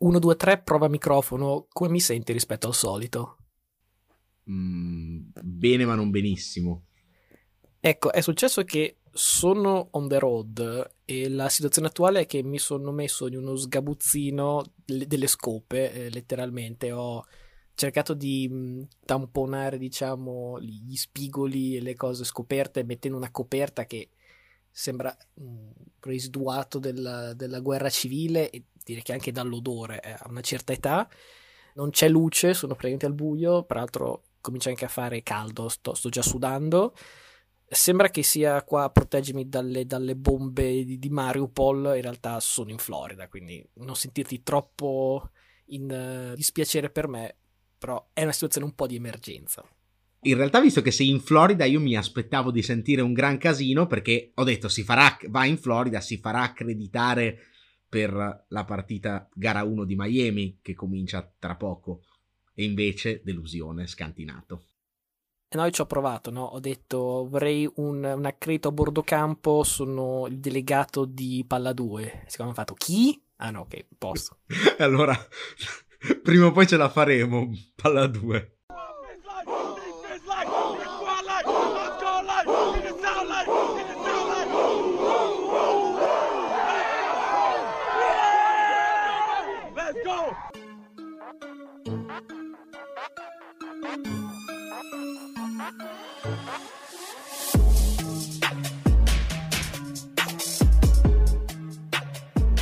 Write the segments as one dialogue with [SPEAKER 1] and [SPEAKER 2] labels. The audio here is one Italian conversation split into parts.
[SPEAKER 1] 1, 2, 3, prova microfono, come mi senti rispetto al solito?
[SPEAKER 2] Mm, bene ma non benissimo.
[SPEAKER 1] Ecco, è successo che sono on the road e la situazione attuale è che mi sono messo in uno sgabuzzino delle scope, eh, letteralmente. Ho cercato di mh, mm, tamponare, diciamo, gli spigoli e le cose scoperte mettendo una coperta che sembra mh, residuato della, della, guerra civile e direi che anche dall'odore eh, a una certa età. Non c'è luce, sono praticamente al buio, peraltro comincia anche a fare caldo, sto, sto già sudando sembra che sia qua a proteggermi dalle, dalle bombe di, di, Mariupol, in realtà sono in Florida, quindi non sentirti troppo in uh, dispiacere per me, però è una situazione un po' di emergenza.
[SPEAKER 2] In realtà, visto che sei in Florida, io mi aspettavo di sentire un gran casino perché ho detto si farà, va in Florida, si farà accreditare per la partita gara 1 di Miami che comincia tra poco. E invece delusione, scantinato.
[SPEAKER 1] E noi ci ho provato, no? Ho detto vorrei un, un accredito a bordo campo, sono il delegato di Palla 2. Secondo me hanno fatto chi? Ah no, ok, posso.
[SPEAKER 2] allora, prima o poi ce la faremo, Palla 2.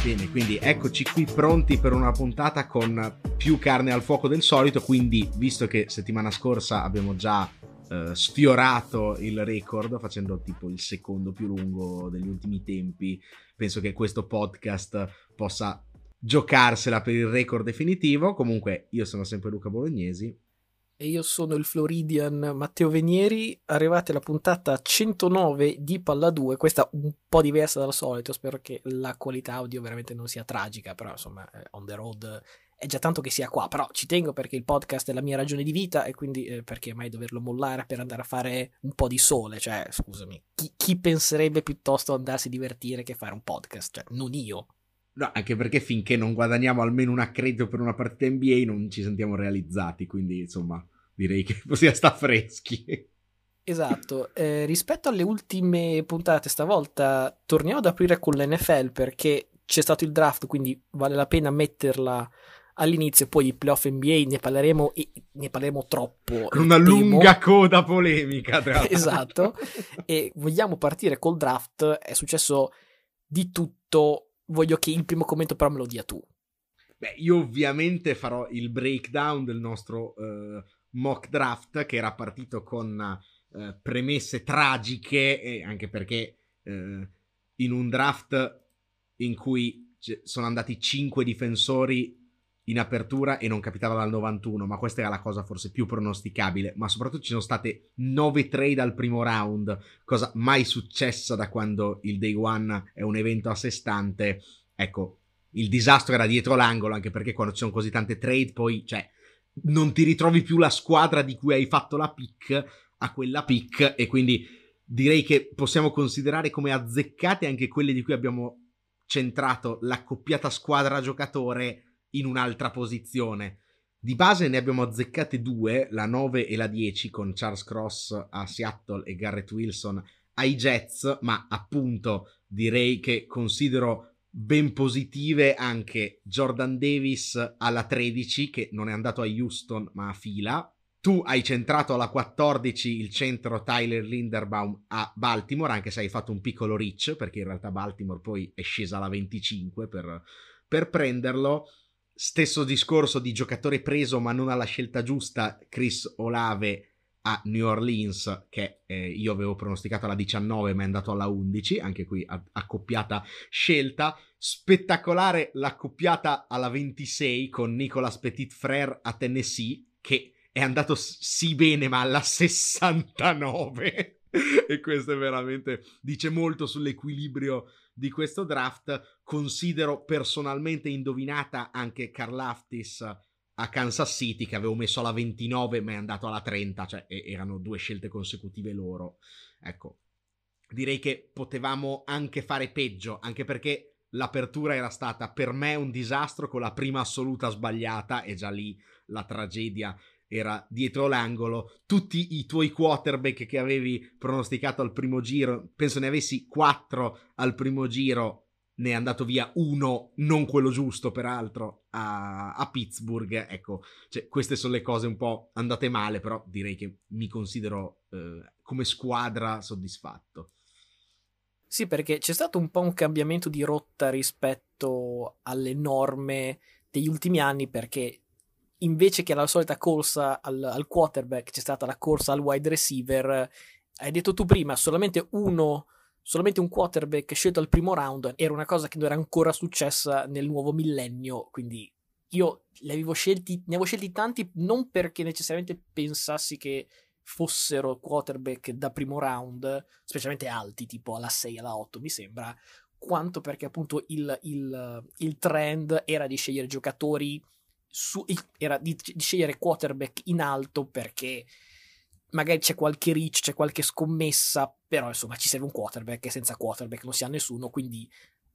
[SPEAKER 2] Bene, quindi eccoci qui pronti per una puntata con più carne al fuoco del solito, quindi visto che settimana scorsa abbiamo già eh, sfiorato il record facendo tipo il secondo più lungo degli ultimi tempi, penso che questo podcast possa giocarsela per il record definitivo. Comunque io sono sempre Luca Bolognesi
[SPEAKER 1] e io sono il Floridian Matteo Venieri, arrivati alla puntata 109 di Palla 2, questa un po' diversa dal solito, spero che la qualità audio veramente non sia tragica, però insomma eh, on the road è già tanto che sia qua, però ci tengo perché il podcast è la mia ragione di vita e quindi eh, perché mai doverlo mollare per andare a fare un po' di sole, cioè scusami, chi, chi penserebbe piuttosto andarsi a divertire che fare un podcast, cioè non io.
[SPEAKER 2] No, anche perché finché non guadagniamo almeno un accredito per una partita NBA non ci sentiamo realizzati, quindi insomma direi che possiamo stare freschi.
[SPEAKER 1] Esatto, eh, rispetto alle ultime puntate stavolta torniamo ad aprire con l'NFL perché c'è stato il draft, quindi vale la pena metterla all'inizio, poi i playoff NBA ne parleremo e ne parleremo troppo.
[SPEAKER 2] Con una temo. lunga coda polemica, tra
[SPEAKER 1] l'altro. esatto, e vogliamo partire col draft, è successo di tutto voglio che il primo commento però me lo dia tu.
[SPEAKER 2] Beh, io ovviamente farò il breakdown del nostro uh, mock draft che era partito con uh, premesse tragiche, e anche perché uh, in un draft in cui sono andati 5 difensori in apertura e non capitava dal 91, ma questa era la cosa forse più pronosticabile, ma soprattutto ci sono state 9 trade al primo round, cosa mai successa da quando il day one è un evento a sé stante. Ecco, il disastro era dietro l'angolo, anche perché quando ci sono così tante trade poi, cioè, non ti ritrovi più la squadra di cui hai fatto la pick a quella pick e quindi direi che possiamo considerare come azzeccate anche quelle di cui abbiamo centrato l'accoppiata squadra giocatore in un'altra posizione. Di base ne abbiamo azzeccate due, la 9 e la 10, con Charles Cross a Seattle e Garrett Wilson ai Jets, ma appunto direi che considero ben positive anche Jordan Davis alla 13, che non è andato a Houston ma a fila. Tu hai centrato alla 14 il centro Tyler Linderbaum a Baltimore, anche se hai fatto un piccolo reach, perché in realtà Baltimore poi è scesa alla 25 per, per prenderlo. Stesso discorso di giocatore preso ma non alla scelta giusta, Chris Olave a New Orleans, che eh, io avevo pronosticato alla 19 ma è andato alla 11, anche qui accoppiata scelta. Spettacolare l'accoppiata alla 26 con Nicolas Petit Frère a Tennessee, che è andato sì bene ma alla 69. e questo è veramente dice molto sull'equilibrio di questo draft. Considero personalmente indovinata anche Carl Aftis a Kansas City che avevo messo alla 29 ma è andato alla 30, cioè erano due scelte consecutive loro. Ecco, direi che potevamo anche fare peggio, anche perché l'apertura era stata per me un disastro con la prima assoluta sbagliata e già lì la tragedia era dietro l'angolo. Tutti i tuoi quarterback che avevi pronosticato al primo giro, penso ne avessi quattro al primo giro, ne è andato via uno, non quello giusto peraltro, a, a Pittsburgh. Ecco, cioè, queste sono le cose un po' andate male, però direi che mi considero eh, come squadra soddisfatto.
[SPEAKER 1] Sì, perché c'è stato un po' un cambiamento di rotta rispetto alle norme degli ultimi anni, perché invece che la solita corsa al, al quarterback c'è stata la corsa al wide receiver. Hai detto tu prima, solamente uno solamente un quarterback scelto al primo round era una cosa che non era ancora successa nel nuovo millennio, quindi io scelti, ne avevo scelti tanti non perché necessariamente pensassi che fossero quarterback da primo round, specialmente alti, tipo alla 6, alla 8 mi sembra, quanto perché appunto il, il, il trend era di scegliere giocatori, su, era di, di scegliere quarterback in alto perché magari c'è qualche reach, c'è qualche scommessa, però insomma ci serve un quarterback e senza quarterback non si ha nessuno, quindi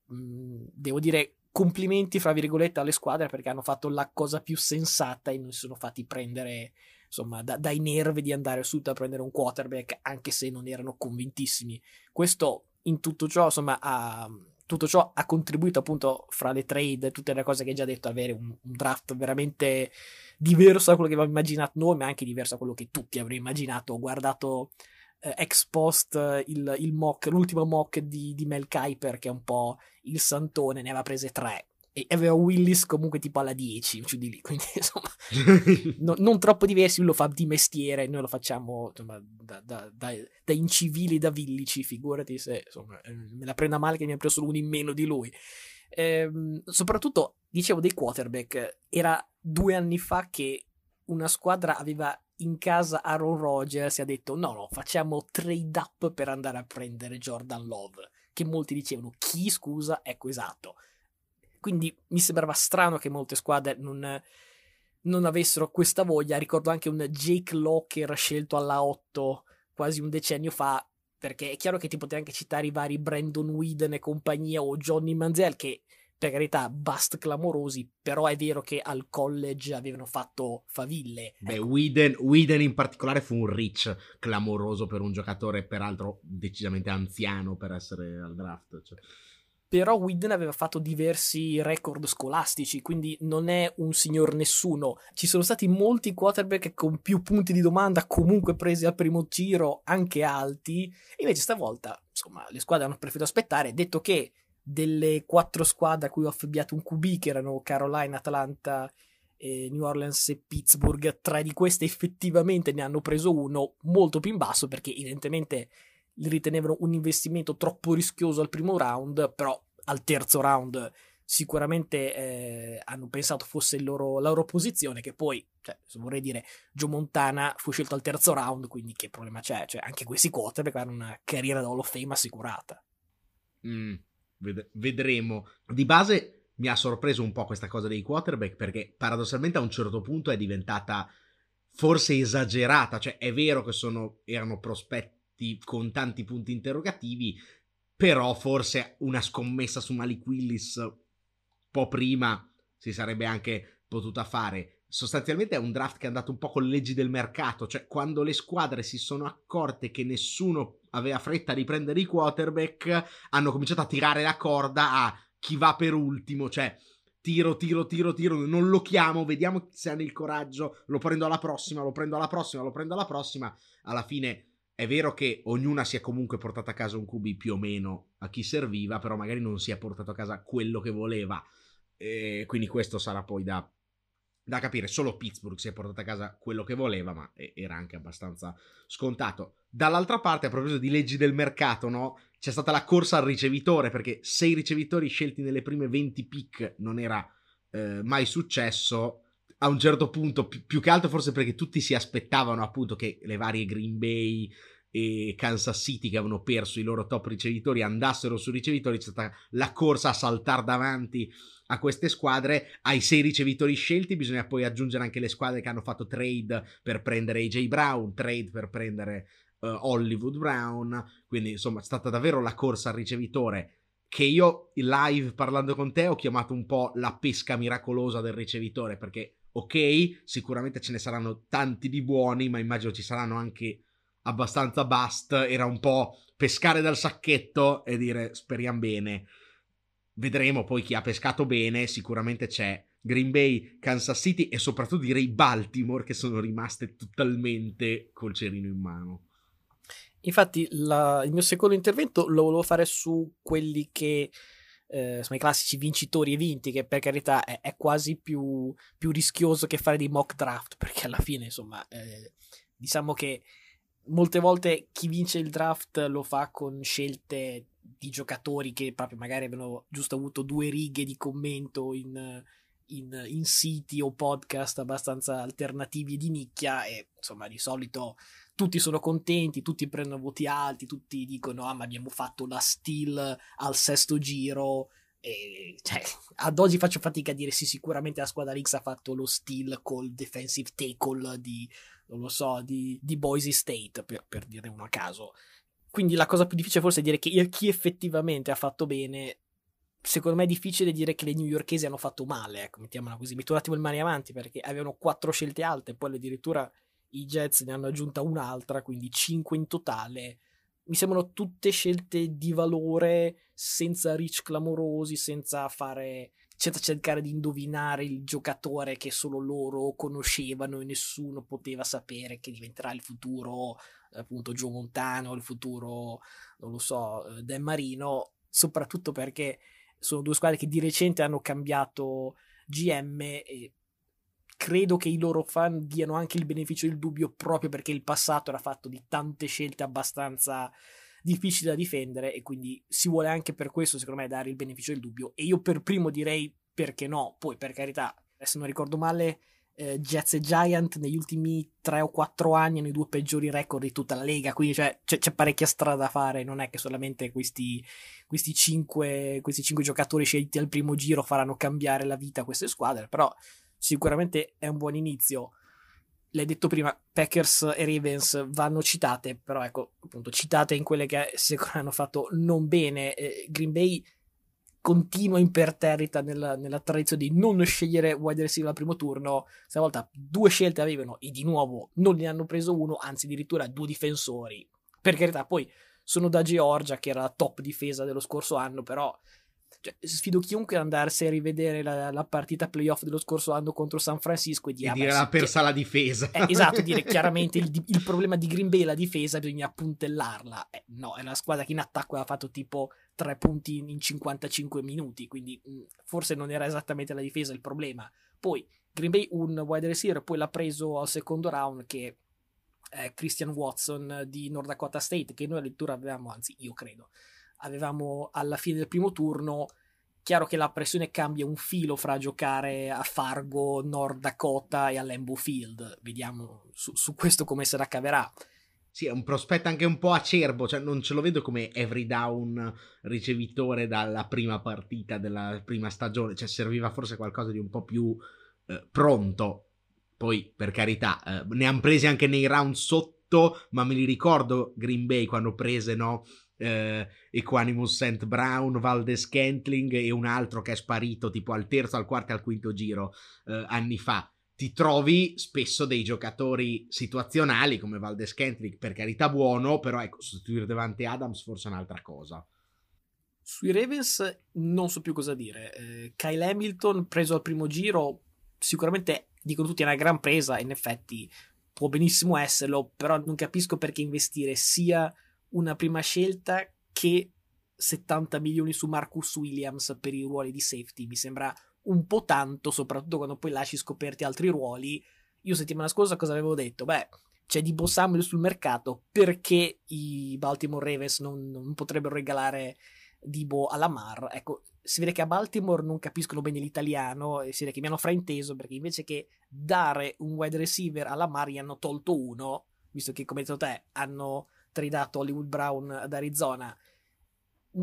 [SPEAKER 1] mh, mm, devo dire complimenti fra virgolette alle squadre perché hanno fatto la cosa più sensata e non si sono fatti prendere insomma da, dai nervi di andare su a prendere un quarterback anche se non erano convintissimi. Questo in tutto ciò insomma ha tutto ciò ha contribuito appunto fra le trade e tutte le cose che hai già detto, avere un, un, draft veramente diverso da quello che avevamo immaginato noi, ma anche diverso da quello che tutti avremmo immaginato. Ho guardato eh, ex post eh, il, il, mock, l'ultimo mock di, di Mel Kiper, che è un po' il santone, ne aveva prese tre e aveva Willis comunque tipo alla 10 giù di lì quindi insomma no, non troppo diversi lui lo fa di mestiere noi lo facciamo insomma, da, da, da, da, incivili da villici figurati se insomma, eh, me la prenda male che mi ha preso uno in meno di lui. Ehm, soprattutto dicevo dei quarterback. Era due anni fa che una squadra aveva in casa Aaron Rodgers e ha detto no no facciamo trade up per andare a prendere Jordan Love che molti dicevano chi scusa? Ecco esatto quindi mi sembrava strano che molte squadre non, non avessero questa voglia. Ricordo anche un Jake Locker scelto alla 8 quasi un decennio fa. Perché è chiaro che ti potevi anche citare i vari Brandon Whedon e compagnia o Johnny Manziel che per carità bust clamorosi, però è vero che al college avevano fatto faville.
[SPEAKER 2] Beh, ecco. Whedon, Whedon in particolare fu un reach clamoroso per un giocatore peraltro decisamente anziano per essere al draft. Cioè
[SPEAKER 1] però Whedon aveva fatto diversi record scolastici, quindi non è un signor nessuno. Ci sono stati molti quarterback con più punti di domanda comunque presi al primo giro, anche alti, invece stavolta, insomma, le squadre hanno preferito aspettare, detto che delle quattro squadre a cui ho affibbiato un QB, che erano Carolina, Atlanta, eh, New Orleans e Pittsburgh, tre di queste effettivamente ne hanno preso uno molto più in basso perché evidentemente li ritenevano un investimento troppo rischioso al primo round, però al terzo round sicuramente eh, hanno pensato fosse loro, la loro posizione, che poi, cioè, vorrei dire, Joe Montana fu scelto al terzo round, quindi che problema c'è? Cioè, anche questi quarterback hanno una carriera da Hall of Fame assicurata.
[SPEAKER 2] Mm, ved- vedremo. Di base mi ha sorpreso un po' questa cosa dei quarterback, perché paradossalmente a un certo punto è diventata forse esagerata, cioè è vero che sono, erano prospetti con tanti punti interrogativi, però forse una scommessa su Malik Willis un po' prima si sarebbe anche potuta fare. Sostanzialmente è un draft che è andato un po' con le leggi del mercato, cioè quando le squadre si sono accorte che nessuno aveva fretta di prendere i quarterback, hanno cominciato a tirare la corda a chi va per ultimo, cioè tiro, tiro, tiro, tiro, non lo chiamo, vediamo se hanno il coraggio, lo prendo alla prossima, lo prendo alla prossima, lo prendo alla prossima, alla fine è vero che ognuna si è comunque portata a casa un QB più o meno a chi serviva, però magari non si è portato a casa quello che voleva. E quindi questo sarà poi da, da capire. Solo Pittsburgh si è portato a casa quello che voleva, ma era anche abbastanza scontato. Dall'altra parte, a proposito di leggi del mercato, no? C'è stata la corsa al ricevitore, perché se i ricevitori scelti nelle prime 20 pick non era eh, mai successo, a un certo punto, più, più, che altro forse perché tutti si aspettavano appunto che le varie Green Bay e Kansas City che avevano perso i loro top ricevitori andassero su ricevitori, c'è stata la corsa a saltare davanti a queste squadre. Ai sei ricevitori scelti bisogna poi aggiungere anche le squadre che hanno fatto trade per prendere AJ Brown, trade per prendere uh, Hollywood Brown, quindi insomma è stata davvero la corsa al ricevitore che io live parlando con te ho chiamato un po' la pesca miracolosa del ricevitore, perché ok, sicuramente ce ne saranno tanti di buoni, ma immagino ci saranno anche abbastanza bust, era un po' pescare dal sacchetto e dire speriamo bene. Vedremo poi chi ha pescato bene, sicuramente c'è Green Bay, Kansas City e soprattutto direi Baltimore che sono rimaste totalmente col cerino in mano.
[SPEAKER 1] Infatti la, il mio secondo intervento lo volevo fare su quelli che eh, sono i classici vincitori e vinti, che per carità è, è quasi più, più, rischioso che fare dei mock draft, perché alla fine insomma eh, diciamo che molte volte chi vince il draft lo fa con scelte di giocatori che proprio magari avevano giusto avuto due righe di commento in in, in siti o podcast abbastanza alternativi di nicchia e insomma di solito tutti sono contenti, tutti prendono voti alti, tutti dicono ah ma abbiamo fatto la steal al sesto giro e cioè, ad oggi faccio fatica a dire sì sicuramente la squadra X ha fatto lo steal col defensive tackle di non lo so di, di Boise State per, per dire uno a caso quindi la cosa più difficile forse è dire che chi effettivamente ha fatto bene secondo me è difficile dire che le newyorkesi hanno fatto male, ecco, mettiamola così. Metto un attimo il mani avanti perché avevano quattro scelte alte, poi addirittura i Jets ne hanno aggiunta un'altra, quindi cinque in totale. Mi sembrano tutte scelte di valore, senza reach clamorosi, senza fare senza cercare di indovinare il giocatore che solo loro conoscevano e nessuno poteva sapere che diventerà il futuro appunto Joe Montano, il futuro non lo so, eh, Dan Marino, soprattutto perché sono due squadre che di recente hanno cambiato GM e credo che i loro fan diano anche il beneficio del dubbio proprio perché il passato era fatto di tante scelte abbastanza difficili da difendere e quindi si vuole anche per questo secondo me dare il beneficio del dubbio. E io per primo direi perché no, poi per carità, se non ricordo male eh, Jets e Giant negli ultimi 3 o 4 anni hanno i due peggiori record di tutta la lega, quindi cioè, c'è, c'è, parecchia strada da fare, non è che solamente questi, questi, 5, questi 5 giocatori scelti al primo giro faranno cambiare la vita a queste squadre, però sicuramente è un buon inizio. L'hai detto prima, Packers e Ravens vanno citate, però ecco, appunto, citate in quelle che me hanno fatto non bene. Eh, Green Bay continua imperterrita nella, nella, tradizione di non scegliere wide receiver al primo turno. Stavolta due scelte avevano e di nuovo non ne hanno preso uno, anzi addirittura due difensori. Per carità, poi sono da Georgia che era la top difesa dello scorso anno, però cioè, sfido chiunque ad andarsi a rivedere la, la, partita playoff dello scorso anno contro San Francisco e,
[SPEAKER 2] di, e dire ah, l'ha persa la difesa.
[SPEAKER 1] Eh, esatto, dire chiaramente il, il, problema di Green Bay è la difesa, bisogna puntellarla. Eh, no, è la squadra che in attacco ha fatto tipo 3 punti in 55 minuti, quindi mh, mm, forse non era esattamente la difesa il problema. Poi Green Bay un wide receiver, poi l'ha preso al secondo round che è Christian Watson di North Dakota State, che noi addirittura avevamo, anzi io credo, avevamo alla fine del primo turno. Chiaro che la pressione cambia un filo fra giocare a Fargo, North Dakota e a Lambeau Field. Vediamo su, su questo come se la caverà.
[SPEAKER 2] Sì, è un prospetto anche un po' acerbo, cioè non ce lo vedo come every down ricevitore dalla prima partita della prima stagione, cioè serviva forse qualcosa di un po' più eh, pronto. Poi, per carità, eh, ne hanno presi anche nei round sotto, ma me li ricordo Green Bay quando prese, no? Eh, Equanimus St. Brown, Valdes Kentling e un altro che è sparito tipo al terzo, al quarto e al quinto giro eh, anni fa ti trovi spesso dei giocatori situazionali come Valdes Kentlick, per carità buono, però ecco, sostituire Devante Adams forse è un'altra cosa.
[SPEAKER 1] Sui Ravens non so più cosa dire. Eh, Kyle Hamilton preso al primo giro, sicuramente dicono tutti è una gran presa, in effetti può benissimo esserlo, però non capisco perché investire sia una prima scelta che 70 milioni su Marcus Williams per i ruoli di safety. Mi sembra un po' tanto, soprattutto quando poi lasci scoperti altri ruoli. Io settimana scorsa cosa avevo detto? Beh, c'è di Samuel sul mercato, perché i Baltimore Ravens non, non potrebbero regalare Dibo alla Mar? Ecco, si vede che a Baltimore non capiscono bene l'italiano e si vede che mi hanno frainteso perché invece che dare un wide receiver alla Mar gli hanno tolto uno, visto che come hai detto te hanno tradato Hollywood Brown ad Arizona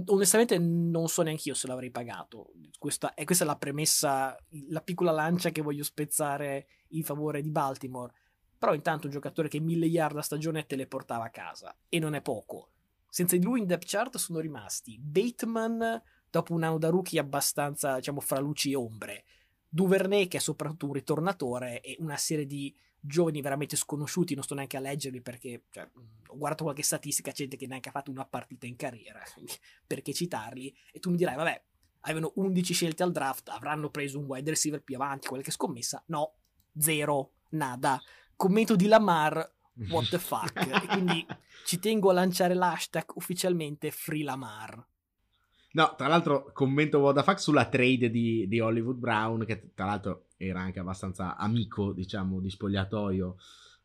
[SPEAKER 1] onestamente non so neanche io se l'avrei pagato. Questa è, questa è la premessa, la piccola lancia che voglio spezzare in favore di Baltimore. Però intanto un giocatore che mille yard a stagione te le portava a casa. E non è poco. Senza di lui in depth chart sono rimasti Bateman, dopo un anno da rookie abbastanza, diciamo, fra luci e ombre. Duvernay, che è soprattutto un ritornatore, e una serie di giovani veramente sconosciuti, non sto neanche a leggerli perché cioè, ho guardato qualche statistica, gente che neanche ha fatto una partita in carriera, perché citarli? E tu mi dirai, vabbè, avevano 11 scelte al draft, avranno preso un wide receiver più avanti, qualche scommessa? No, zero, nada. Commento di Lamar, what the fuck? e quindi ci tengo a lanciare l'hashtag ufficialmente Free Lamar.
[SPEAKER 2] No, tra l'altro commento fuck sulla trade di, di Hollywood Brown, che tra l'altro era anche abbastanza amico, diciamo, di spogliatoio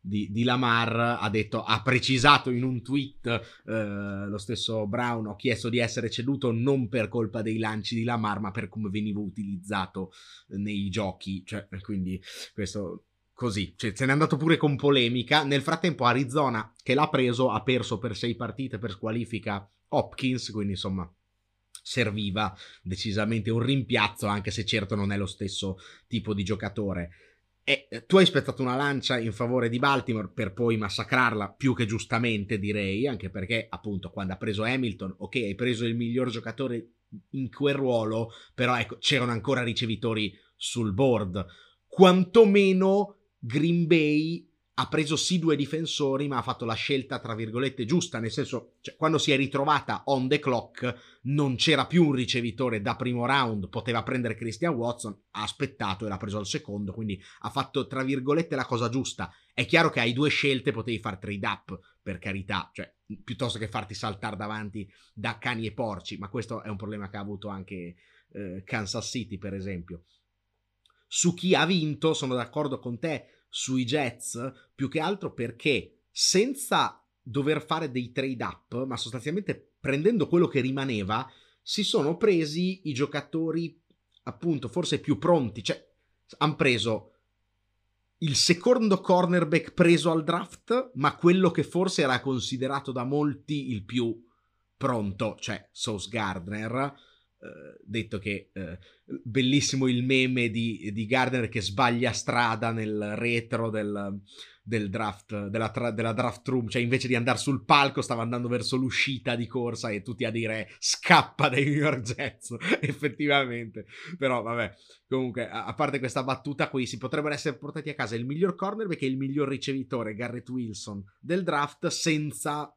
[SPEAKER 2] di, di, Lamar, ha detto, ha precisato in un tweet, eh, lo stesso Brown, ho chiesto di essere ceduto non per colpa dei lanci di Lamar, ma per come venivo utilizzato nei giochi, cioè, quindi questo così, cioè, se n'è andato pure con polemica. Nel frattempo Arizona, che l'ha preso, ha perso per sei partite per squalifica Hopkins, quindi insomma serviva decisamente un rimpiazzo, anche se certo non è lo stesso tipo di giocatore. E eh, tu hai spezzato una lancia in favore di Baltimore per poi massacrarla più che giustamente, direi, anche perché appunto quando ha preso Hamilton, ok, hai preso il miglior giocatore in quel ruolo, però ecco, c'erano ancora ricevitori sul board. Quantomeno Green Bay ha preso sì due difensori, ma ha fatto la scelta, tra virgolette, giusta, nel senso, cioè, quando si è ritrovata on the clock, non c'era più un ricevitore da primo round, poteva prendere Christian Watson, ha aspettato e l'ha preso al secondo, quindi ha fatto, tra virgolette, la cosa giusta. È chiaro che hai due scelte, potevi fare trade up, per carità, cioè, piuttosto che farti saltare davanti da cani e porci, ma questo è un problema che ha avuto anche eh, Kansas City, per esempio. Su chi ha vinto, sono d'accordo con te, sui Jets più che altro perché senza dover fare dei trade up, ma sostanzialmente prendendo quello che rimaneva, si sono presi i giocatori appunto forse più pronti, cioè hanno preso il secondo cornerback preso al draft, ma quello che forse era considerato da molti il più pronto, cioè Sauce Gardner, eh, detto che eh, bellissimo il meme di, di, Gardner che sbaglia strada nel retro del, del draft, della, tra, della, draft room, cioè invece di andare sul palco stava andando verso l'uscita di corsa e tutti a dire scappa dai New York Jets, effettivamente. Però vabbè, comunque, a, a, parte questa battuta qui, si potrebbero essere portati a casa il miglior cornerback e il miglior ricevitore, Garrett Wilson, del draft senza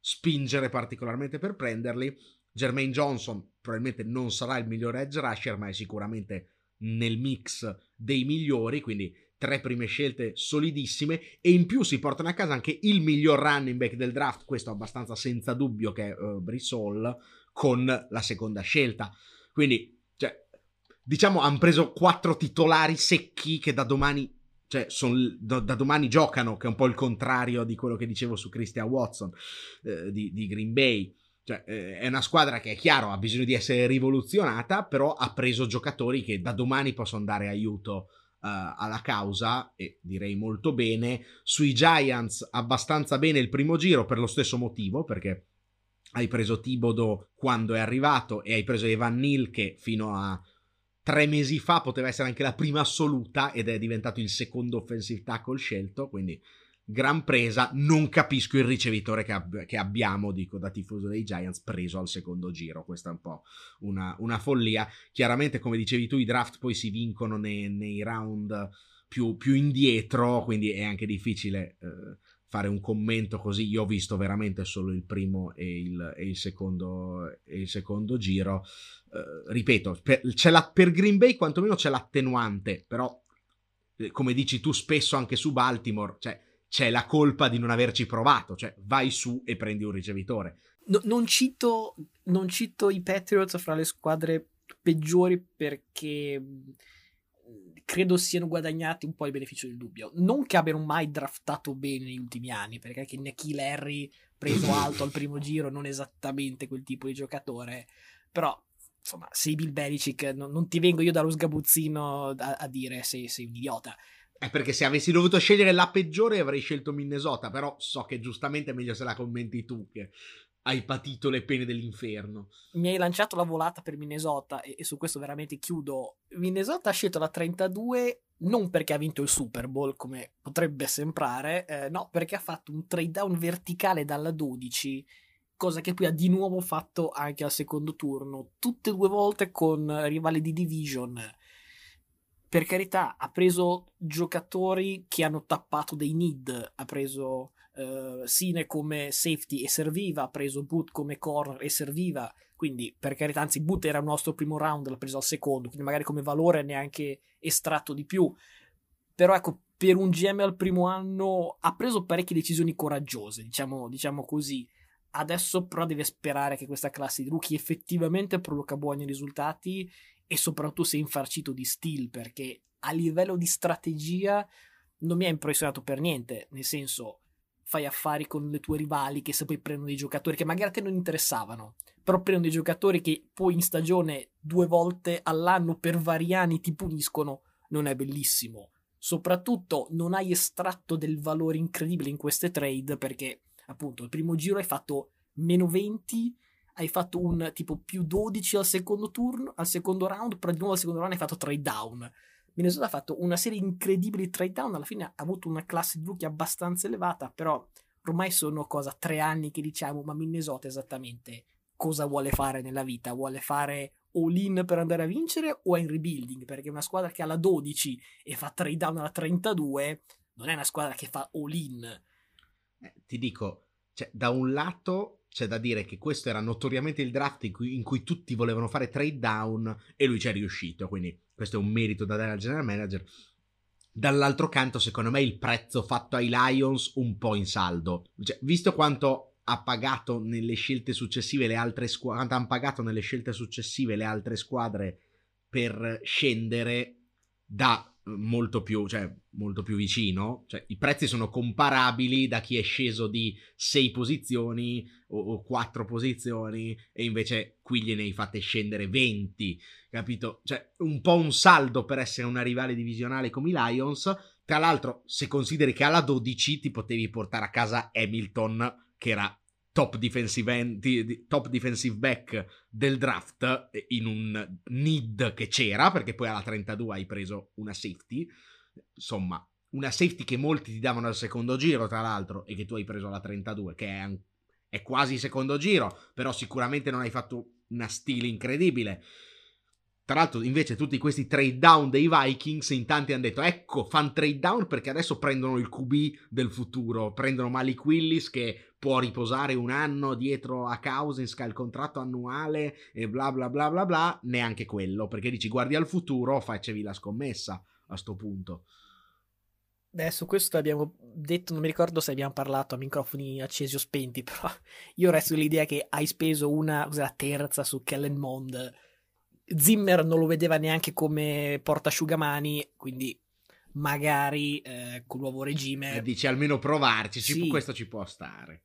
[SPEAKER 2] spingere particolarmente per prenderli Jermaine Johnson probabilmente non sarà il migliore edge rusher, ma è sicuramente nel mix dei migliori, quindi tre prime scelte solidissime e in più si portano a casa anche il miglior running back del draft, questo abbastanza senza dubbio che è uh, Brissol con la seconda scelta. Quindi, cioè, diciamo, hanno preso quattro titolari secchi che da domani cioè son, da, da, domani giocano, che è un po' il contrario di quello che dicevo su Christian Watson eh, di, di, Green Bay. Cioè, eh, è una squadra che è chiaro, ha bisogno di essere rivoluzionata, però ha preso giocatori che da domani possono dare aiuto uh, alla causa, e direi molto bene. Sui Giants abbastanza bene il primo giro per lo stesso motivo, perché hai preso Tibodo quando è arrivato e hai preso Evan Neal che fino a tre mesi fa poteva essere anche la prima assoluta ed è diventato il secondo offensive tackle scelto, quindi gran presa. Non capisco il ricevitore che, ab- che, abbiamo, dico da tifoso dei Giants, preso al secondo giro. Questa è un po' una, una follia. Chiaramente, come dicevi tu, i draft poi si vincono nei, nei round più, più, indietro, quindi è anche difficile. Eh, fare un commento così. Io ho visto veramente solo il primo e il, e il, secondo, e il secondo, giro. Eh, ripeto, per, la, per, Green Bay quantomeno c'è l'attenuante, però eh, come dici tu spesso anche su Baltimore, cioè c'è la colpa di non averci provato, cioè vai su e prendi un ricevitore.
[SPEAKER 1] No, non, cito, non cito i Patriots fra le squadre peggiori perché credo siano guadagnati un po' il beneficio del dubbio. Non che abbiano mai draftato bene negli ultimi anni, perché anche Nikhil Harry preso alto al primo giro non esattamente quel tipo di giocatore, però insomma, sei Bill Belichick, non, non ti vengo io dallo sgabuzzino a, a dire sei, sei un idiota.
[SPEAKER 2] È perché se avessi dovuto scegliere la peggiore avrei scelto Minnesota, però so che giustamente è meglio se la commenti tu che hai patito le pene dell'inferno.
[SPEAKER 1] Mi hai lanciato la volata per Minnesota e, e su questo veramente chiudo. Minnesota ha scelto la 32 non perché ha vinto il Super Bowl, come potrebbe sembrare, eh, no, perché ha fatto un trade down verticale dalla 12 cosa che poi ha di nuovo fatto anche al secondo turno, tutte e due volte con rivali di division. Per carità, ha preso giocatori che hanno tappato dei need, ha preso uh, Sine come safety e serviva, ha preso Boot come corner e serviva, quindi per carità, anzi Boot era il nostro primo round, l'ha preso al secondo, quindi magari come valore neanche estratto di più. Però ecco, per un GM al primo anno ha preso parecchie decisioni coraggiose, diciamo, diciamo così Adesso però deve sperare che questa classe di rookie effettivamente produca buoni risultati e soprattutto sia infarcito di steel perché a livello di strategia non mi ha impressionato per niente, nel senso fai affari con le tue rivali che se poi prendono dei giocatori che magari a te non interessavano, però prendono dei giocatori che poi in stagione due volte all'anno per vari anni ti puniscono, non è bellissimo. Soprattutto non hai estratto del valore incredibile in queste trade perché appunto, il primo giro hai fatto meno 20, hai fatto un tipo più 12 al secondo turno, al secondo round, però di nuovo al secondo round hai fatto trade down. Minnesota ha fatto una serie incredibile di trade down, alla fine ha avuto una classe di rookie abbastanza elevata, però ormai sono cosa tre anni che diciamo, ma Minnesota esattamente cosa vuole fare nella vita? Vuole fare all-in per andare a vincere o è in rebuilding? Perché una squadra che ha la 12 e fa trade down alla 32 non è una squadra che fa all-in
[SPEAKER 2] eh, ti dico, cioè, da un lato c'è da dire che questo era notoriamente il draft in cui, in cui, tutti volevano fare trade down e lui ci è riuscito, quindi questo è un merito da dare al general manager. Dall'altro canto, secondo me, il prezzo fatto ai Lions un po' in saldo. Cioè, visto quanto ha pagato nelle scelte successive le altre squadre, quanto hanno pagato nelle scelte successive le altre squadre per scendere da molto più, cioè, molto più vicino. Cioè, I prezzi sono comparabili da chi è sceso di 6 posizioni o, o 4 posizioni e invece qui gliene hai fatte scendere 20, capito? Cioè, un po' un saldo per essere una rivale divisionale come i Lions. Tra l'altro, se consideri che alla 12 ti potevi portare a casa Hamilton, che era top defensive, end, top defensive back del draft in un need che c'era, perché poi alla 32 hai preso una safety. Insomma, una safety che molti ti davano al secondo giro, tra l'altro, e che tu hai preso alla 32, che è, è quasi secondo giro, però sicuramente non hai fatto una stile incredibile. Tra l'altro, invece, tutti questi trade down dei Vikings, in tanti hanno detto: Ecco, fan trade down perché adesso prendono il QB del futuro. Prendono Malik Willis che può riposare un anno dietro a ha il contratto annuale e bla bla bla bla bla. Neanche quello, perché dici guardi al futuro, facevi la scommessa a sto punto.
[SPEAKER 1] Beh, su questo abbiamo detto, non mi ricordo se abbiamo parlato a microfoni accesi o spenti, però io resto dell'idea che hai speso una, una terza su Kellen Mond Zimmer non lo vedeva neanche come portasciugamani, quindi magari eh, col nuovo regime...
[SPEAKER 2] Eh, dici almeno provarci, sì. ci, questo ci può stare.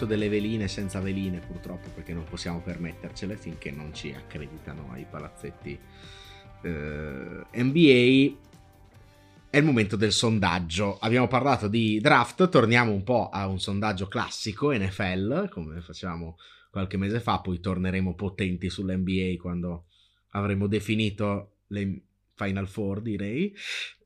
[SPEAKER 2] Stacchetto delle veline senza veline purtroppo perché non possiamo permettercele finché non ci accreditano ai palazzetti eh, NBA è il momento del sondaggio. Abbiamo parlato di draft torniamo un po' a un sondaggio classico NFL come facevamo qualche mese fa poi torneremo potenti sull'NBA quando avremo definito le Final Four direi.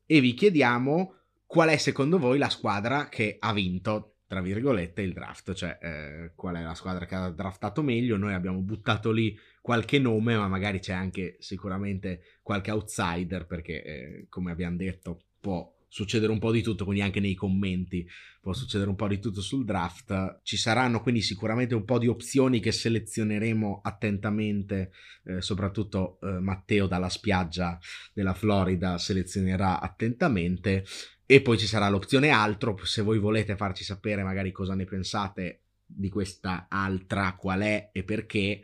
[SPEAKER 2] E vi chiediamo qual è secondo voi la squadra che ha vinto tra virgolette, il draft, cioè eh, qual è la squadra che ha draftato meglio. Noi abbiamo buttato lì qualche nome, ma magari c'è anche sicuramente qualche outsider, perché eh, come abbiamo detto può succedere un po' di tutto, quindi anche nei commenti può succedere un po' di tutto sul draft. Ci saranno quindi sicuramente un po' di opzioni che selezioneremo attentamente, eh, soprattutto eh, Matteo dalla spiaggia della Florida selezionerà attentamente e poi ci sarà l'opzione altro, se voi volete farci sapere magari cosa ne pensate di questa altra, qual è e perché,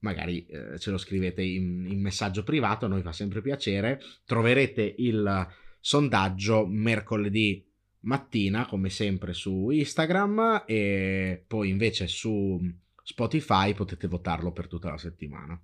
[SPEAKER 2] magari eh, ce lo scrivete in, in, messaggio privato, a noi fa sempre piacere. Troverete il sondaggio mercoledì mattina, come sempre, su Instagram e poi invece su Spotify potete votarlo per tutta la settimana.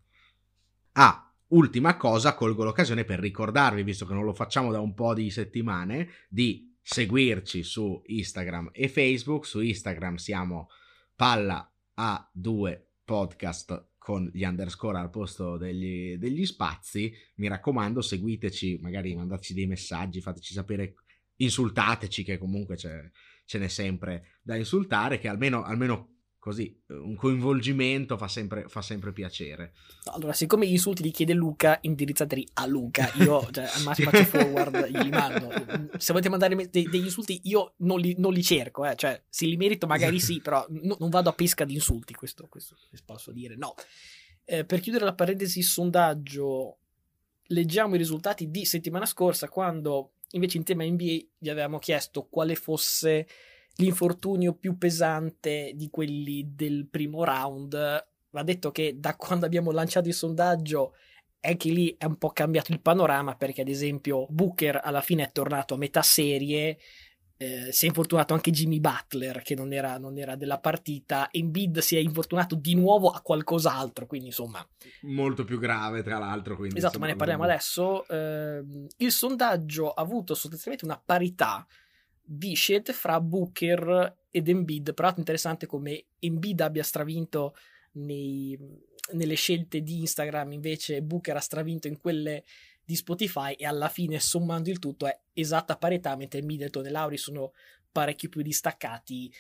[SPEAKER 2] Ah, ultima cosa, colgo l'occasione per ricordarvi, visto che non lo facciamo da un po' di settimane, di seguirci su Instagram e Facebook. Su Instagram siamo palla a2 podcast con gli underscore al posto degli, degli spazi. Mi raccomando, seguiteci, magari mandateci dei messaggi, fateci sapere, insultateci, che comunque ce n'è sempre da insultare, che almeno, almeno così un coinvolgimento fa sempre, fa sempre piacere.
[SPEAKER 1] Allora, siccome gli insulti li chiede Luca, indirizzateli a Luca. Io cioè, al massimo faccio forward, gli mando. Se volete mandare dei, degli insulti, io non li, non li cerco, eh. cioè, se li merito magari sì, però no, non vado a pesca di insulti, questo, questo posso dire. No. Eh, per chiudere la parentesi sondaggio, leggiamo i risultati di settimana scorsa, quando invece in tema NBA vi avevamo chiesto quale fosse l'infortunio più pesante di quelli del primo round. Va detto che da quando abbiamo lanciato il sondaggio anche lì è un po' cambiato il panorama perché ad esempio Booker alla fine è tornato a metà serie eh, si è infortunato anche Jimmy Butler che non era, non era della partita Embiid si è infortunato di nuovo a qualcos'altro quindi insomma
[SPEAKER 2] molto più grave tra l'altro
[SPEAKER 1] quindi, esatto ma ne parliamo adesso eh, il sondaggio ha avuto sostanzialmente una parità di scelte fra Booker ed Embiid. Però è interessante come Embiid abbia stravinto nei, nelle scelte di Instagram, invece Booker ha stravinto in quelle di Spotify e alla fine sommando il tutto è esatta parità, mentre Middleton e Lauri sono parecchio più distaccati.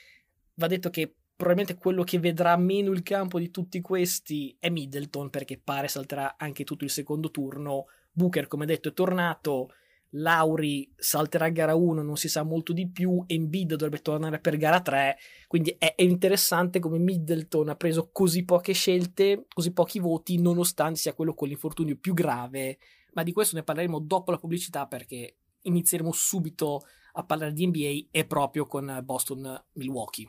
[SPEAKER 1] Va detto che probabilmente quello che vedrà meno il campo di tutti questi è Middleton perché pare salterà anche tutto il secondo turno. Booker, come detto, è tornato Lauri salterà a gara 1, non si sa molto di più, Embiid dovrebbe tornare per gara 3, quindi è, è, interessante come Middleton ha preso così poche scelte, così pochi voti, nonostante sia quello con l'infortunio più grave, ma di questo ne parleremo dopo la pubblicità perché inizieremo subito a parlare di NBA e proprio con Boston Milwaukee.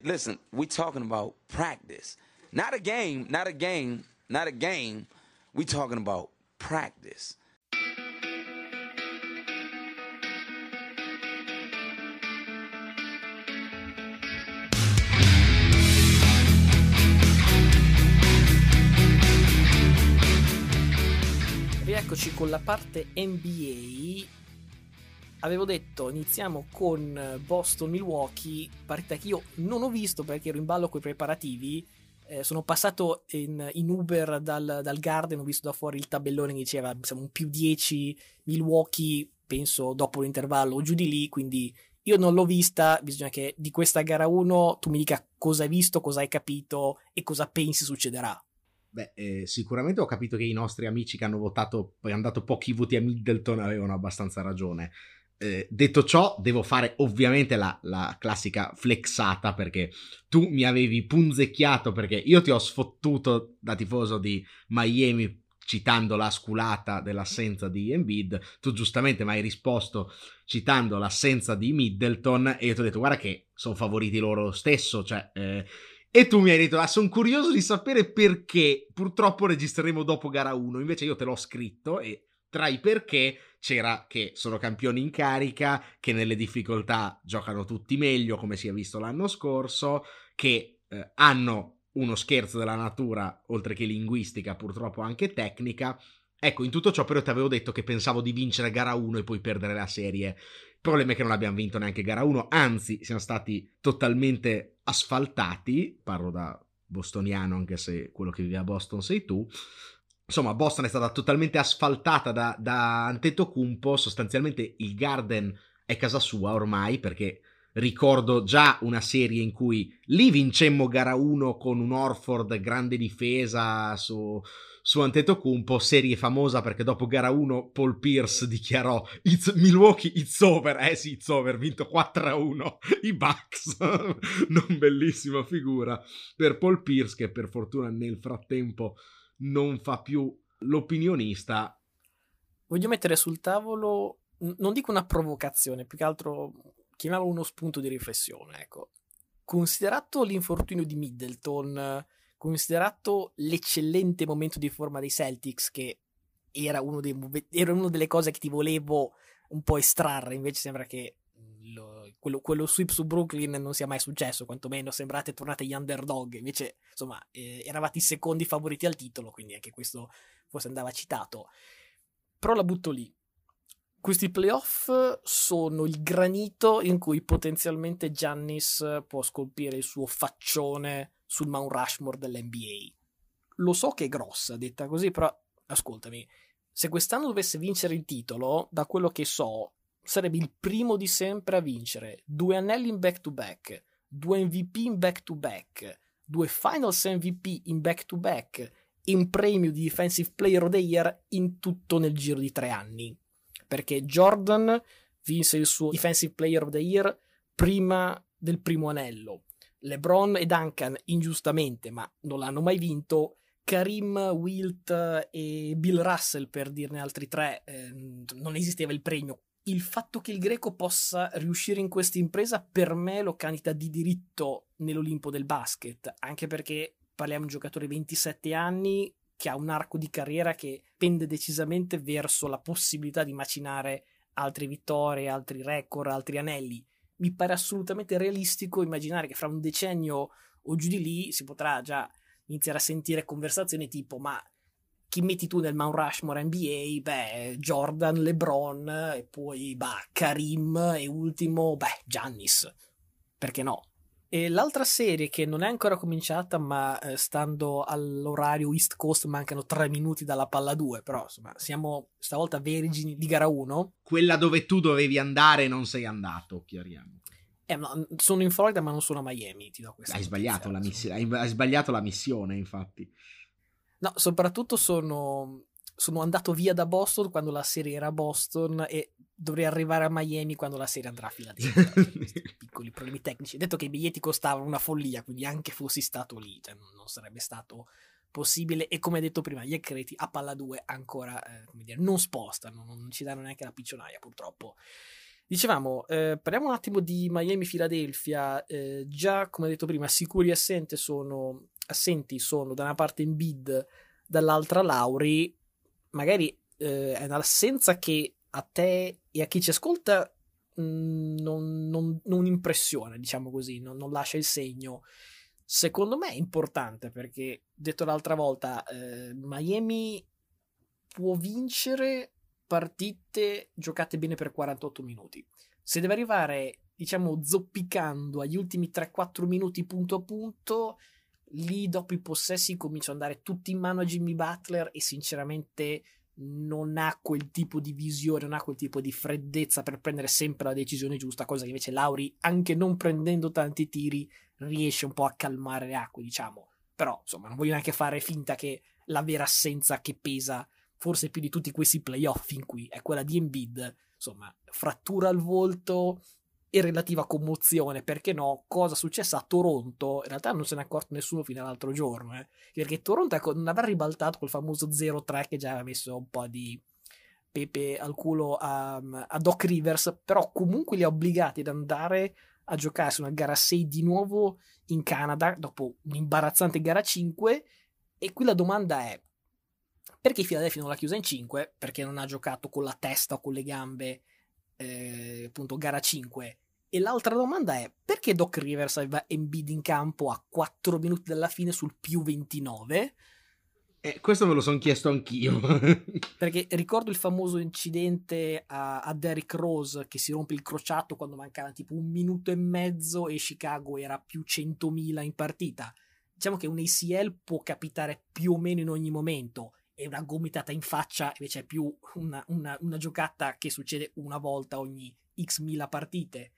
[SPEAKER 1] Listen, we talking about practice. Not a game, not a game, not a game. We talking about practice. Rieccoci con la parte NBA. Avevo detto iniziamo con Boston Milwaukee, partita che io non ho visto perché ero in ballo con i preparativi eh, sono passato in, in Uber dal, dal, Garden, ho visto da fuori il tabellone che diceva insomma, un più 10 Milwaukee, penso dopo l'intervallo o giù di lì, quindi io non l'ho vista, bisogna che di questa gara 1 tu mi dica cosa hai visto, cosa hai capito e cosa pensi succederà.
[SPEAKER 2] Beh, eh, sicuramente ho capito che i nostri amici che hanno votato, hanno dato pochi voti a Middleton, avevano abbastanza ragione. Eh, detto ciò, devo fare ovviamente la, la, classica flexata perché tu mi avevi punzecchiato perché io ti ho sfottuto da tifoso di Miami citando la sculata dell'assenza di Embiid, tu giustamente mi hai risposto citando l'assenza di Middleton e io ti ho detto guarda che sono favoriti loro stesso, cioè... Eh, e tu mi hai detto, ah, sono curioso di sapere perché. Purtroppo registreremo dopo gara 1. Invece io te l'ho scritto e tra i perché c'era che sono campioni in carica, che nelle difficoltà giocano tutti meglio, come si è visto l'anno scorso, che eh, hanno uno scherzo della natura, oltre che linguistica, purtroppo anche tecnica. Ecco, in tutto ciò però ti avevo detto che pensavo di vincere gara 1 e poi perdere la serie. Il problema è che non abbiamo vinto neanche gara 1, anzi siamo stati totalmente asfaltati, parlo da bostoniano anche se quello che vive a Boston sei tu, insomma, Boston è stata totalmente asfaltata da, da Antetokounmpo, sostanzialmente il Garden è casa sua ormai perché ricordo già una serie in cui lì vincemmo gara 1 con un Orford grande difesa su, su Antetokounmpo, serie famosa perché dopo gara 1 Paul Pierce dichiarò it's Milwaukee it's over, eh sì it's over, vinto 4-1 i Bucks, non bellissima figura per Paul Pierce che per fortuna nel frattempo non fa più l'opinionista.
[SPEAKER 1] Voglio mettere sul tavolo, non dico una provocazione, più che altro chiamiamolo uno spunto di riflessione. Ecco. Considerato l'infortunio di Middleton, considerato l'eccellente momento di forma dei Celtics, che era, uno dei, era una delle cose che ti volevo un po' estrarre, invece sembra che lo, quello, quello, sweep su Brooklyn non sia mai successo, quantomeno sembrate tornate gli underdog, invece insomma eh, eravate i secondi favoriti al titolo, quindi anche questo forse andava citato. Però la butto lì. Questi playoff sono il granito in cui potenzialmente Giannis può scolpire il suo faccione sul Mount Rushmore dell'NBA. Lo so che è grossa, detta così, però ascoltami, se quest'anno dovesse vincere il titolo, da quello che so, sarebbe il primo di sempre a vincere due anelli in back to back, due MVP in back to back, due Finals MVP in back to back e un premio di Defensive Player of the Year in tutto nel giro di tre anni. Perché Jordan vinse il suo Defensive Player of the Year prima del primo anello. LeBron e Duncan ingiustamente, ma non l'hanno mai vinto. Karim, Wilt e Bill Russell, per dirne altri tre, eh, non esisteva il premio il fatto che il greco possa riuscire in questa impresa per me lo candida di diritto nell'Olimpo del basket, anche perché parliamo di un giocatore di 27 anni che ha un arco di carriera che pende decisamente verso la possibilità di macinare altre vittorie, altri record, altri anelli. Mi pare assolutamente realistico immaginare che fra un decennio o giù di lì si potrà già iniziare a sentire conversazioni tipo ma chi metti tu nel Mount Rushmore NBA? Beh, Jordan, LeBron e poi bah, Karim e ultimo, beh, Giannis. Perché no? E l'altra serie che non è ancora cominciata, ma eh, stando all'orario East Coast mancano tre minuti dalla palla 2, però insomma siamo stavolta vergini di gara 1.
[SPEAKER 2] Quella dove tu dovevi andare e non sei andato, chiariamo.
[SPEAKER 1] Eh, no, sono in Florida ma non sono a Miami, ti do questa
[SPEAKER 2] hai sbagliato, la missi- hai, hai sbagliato la missione, infatti.
[SPEAKER 1] No, soprattutto sono, sono andato via da Boston quando la serie era a Boston e dovrei arrivare a Miami quando la serie andrà a Filadelfia. piccoli problemi tecnici. Detto che i biglietti costavano una follia, quindi anche fossi stato lì, cioè non sarebbe stato possibile. E come detto prima, gli accreti a palla 2 ancora eh, dire, non spostano, non ci danno neanche la piccionaia purtroppo. Dicevamo, eh, parliamo un attimo di Miami-Filadelfia. Eh, già, come detto prima, sicuri assenti sono, assenti sono da una parte in bid, dall'altra Lauri. Magari eh, è un'assenza che a te e a chi ci ascolta mh, mm, non, non, non, impressiona, diciamo così, non, non, lascia il segno. Secondo me è importante perché, detto l'altra volta, eh, Miami può vincere partite giocate bene per 48 minuti. Se deve arrivare, diciamo, zoppicando agli ultimi 3-4 minuti punto a punto, lì dopo i possessi cominciano ad andare tutti in mano a Jimmy Butler e sinceramente non ha quel tipo di visione, non ha quel tipo di freddezza per prendere sempre la decisione giusta, cosa che invece Lauri, anche non prendendo tanti tiri, riesce un po' a calmare le acque, diciamo. Però, insomma, non voglio neanche fare finta che la vera assenza che pesa forse più di tutti questi playoff in cui è quella di Embiid, insomma, frattura al volto e relativa commozione, perché no, cosa successa a Toronto, in realtà non se ne è accorto nessuno fino all'altro giorno, eh, perché Toronto ecco, non avrà ribaltato quel famoso 0-3 che già aveva messo un po' di pepe al culo a, a Doc Rivers, però comunque li ha obbligati ad andare a giocare su una gara 6 di nuovo in Canada dopo un'imbarazzante gara 5 e qui la domanda è perché Philadelphia non l'ha chiusa in 5? Perché non ha giocato con la testa o con le gambe, eh, appunto, gara 5. E l'altra domanda è perché Doc Rivers aveva Embiid in campo a 4 minuti dalla fine sul più 29?
[SPEAKER 2] Eh, questo me lo sono chiesto anch'io.
[SPEAKER 1] perché ricordo il famoso incidente a, a Derrick Rose che si rompe il crociato quando mancava tipo un minuto e mezzo e Chicago era più 100.000 in partita. Diciamo che un ACL può capitare più o meno in ogni momento e una gomitata in faccia invece è più una, una, una giocata che succede una volta ogni x mila partite.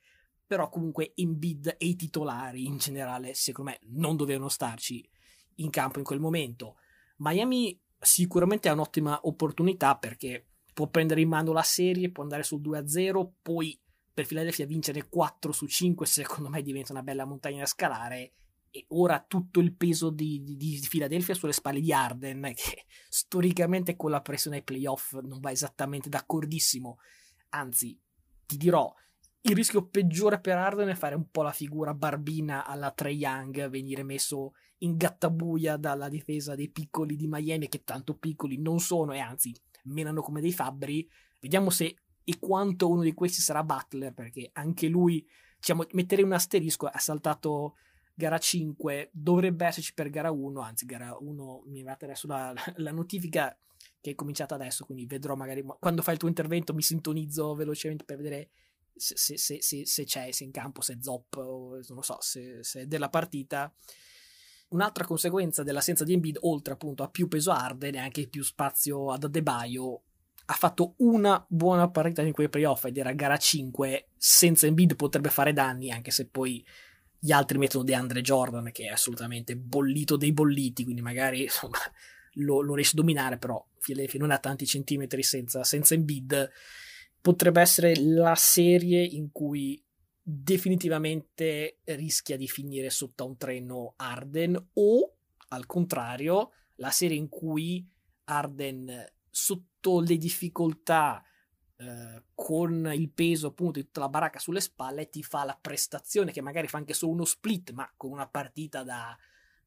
[SPEAKER 1] Però comunque Embiid e i titolari in generale secondo me non dovevano starci in campo in quel momento. Miami sicuramente ha un'ottima opportunità perché può prendere in mano la serie può andare sul 2-0 poi per Philadelphia vincere 4 su 5 secondo me diventa una bella montagna da scalare e ora tutto il peso di, di, di Philadelphia sulle spalle di Arden, che storicamente con la pressione ai playoff non va esattamente d'accordissimo. Anzi, ti dirò, il rischio peggiore per Arden è fare un po' la figura barbina alla e e Trey Young, venire messo in gattabuia dalla difesa dei piccoli di Miami, che tanto piccoli non sono e anzi menano come dei fabbri. Vediamo se e quanto uno di questi sarà Butler, perché anche lui diciamo, metterei un asterisco, ha saltato gara 5, dovrebbe esserci per gara 1, anzi gara 1 mi è arrivata adesso la, la notifica che è cominciata adesso, quindi vedrò magari quando fai il tuo intervento mi sintonizzo velocemente per vedere se, se, se, se c'è, se in campo, se è zop o non lo so, se, è della partita. Un'altra conseguenza dell'assenza di Embiid, oltre appunto a più peso Arden e anche più spazio ad Adebayo, ha fatto una buona partita in quei playoff ed era gara 5. Senza Embiid potrebbe fare danni, anche se poi gli altri mettono DeAndre Jordan, che è assolutamente bollito dei bolliti, quindi magari insomma, lo, lo riesce a dominare, però Philadelphia non ha tanti centimetri senza, senza Embiid. Potrebbe essere la serie in cui definitivamente rischia di finire sotto un treno Arden o al contrario la serie in cui Arden sotto le difficoltà eh, con il peso appunto di tutta la baracca sulle spalle ti fa la prestazione che magari fa anche solo uno split ma con una partita da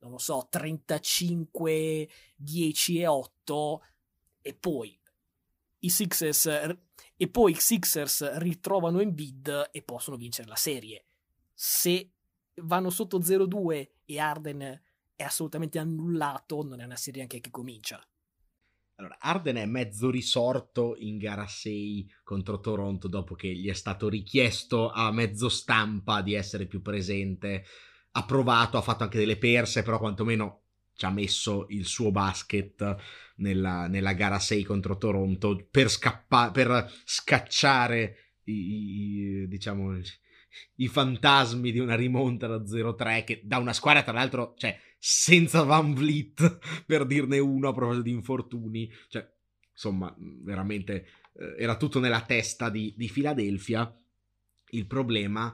[SPEAKER 1] non lo so 35 10 e 8 e poi i Sixers e poi i Sixers ritrovano in bid e possono vincere la serie. Se vanno sotto 0-2 e Arden è assolutamente annullato non è una serie anche che comincia
[SPEAKER 2] allora, Arden è mezzo risorto in gara 6 contro Toronto dopo che gli è stato richiesto a mezzo stampa di essere più presente. Ha provato, ha fatto anche delle perse, però quantomeno ci ha messo il suo basket nella, nella gara 6 contro Toronto per, scappa- per scacciare i, i, diciamo, i fantasmi di una rimonta da 0-3 che da una squadra tra l'altro, cioè senza Van Vliet, per dirne uno a proposito di infortuni. Cioè, insomma, veramente eh, era tutto nella testa di, di Philadelphia. Il problema,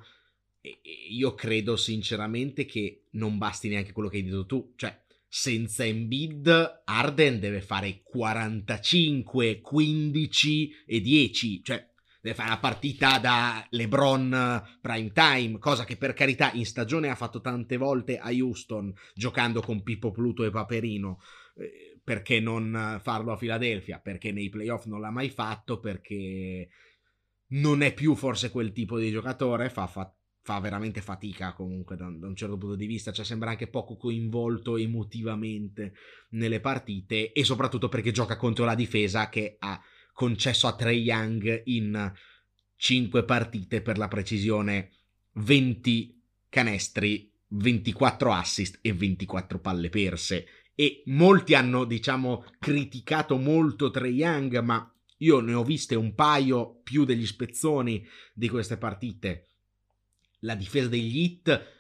[SPEAKER 2] io credo sinceramente che non basti neanche quello che hai detto tu. Cioè, senza Embiid, Arden deve fare 45, 15 e 10. Cioè, deve fare una partita da LeBron prime time, cosa che per carità in stagione ha fatto tante volte a Houston, giocando con Pippo Pluto e Paperino. Eh, perché non farlo a Philadelphia? Perché nei playoff non l'ha mai fatto, perché non è più forse quel tipo di giocatore, fa, fa, fa veramente fatica comunque da, da, un certo punto di vista, cioè sembra anche poco coinvolto emotivamente nelle partite e soprattutto perché gioca contro la difesa che ha concesso a Trey Young in 5 partite per la precisione 20 canestri, 24 assist e 24 palle perse. E molti hanno, diciamo, criticato molto Trey Young, ma io ne ho viste un paio più degli spezzoni di queste partite. La difesa degli Hit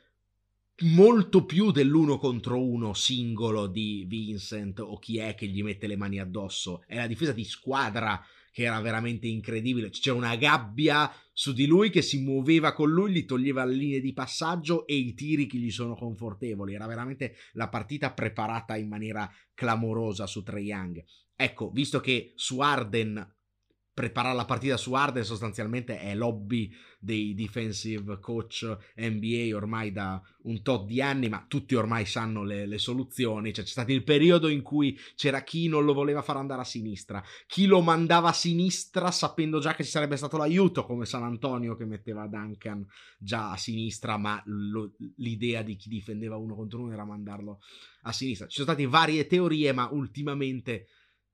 [SPEAKER 2] molto più dell'uno contro uno singolo di Vincent o chi è che gli mette le mani addosso. È la difesa di squadra che era veramente incredibile. C'era una gabbia su di lui che si muoveva con lui, gli toglieva le linee di passaggio e i tiri che gli sono confortevoli. Era veramente la partita preparata in maniera clamorosa su Trae Young. Ecco, visto che su Arden preparare la partita su Arden sostanzialmente è l'hobby dei defensive coach NBA ormai da un tot di anni, ma tutti ormai sanno le, le, soluzioni. Cioè, c'è stato il periodo in cui c'era chi non lo voleva far andare a sinistra, chi lo mandava a sinistra sapendo già che ci sarebbe stato l'aiuto, come San Antonio che metteva Duncan già a sinistra, ma lo, l'idea di chi difendeva uno contro uno era mandarlo a sinistra. Ci sono state varie teorie, ma ultimamente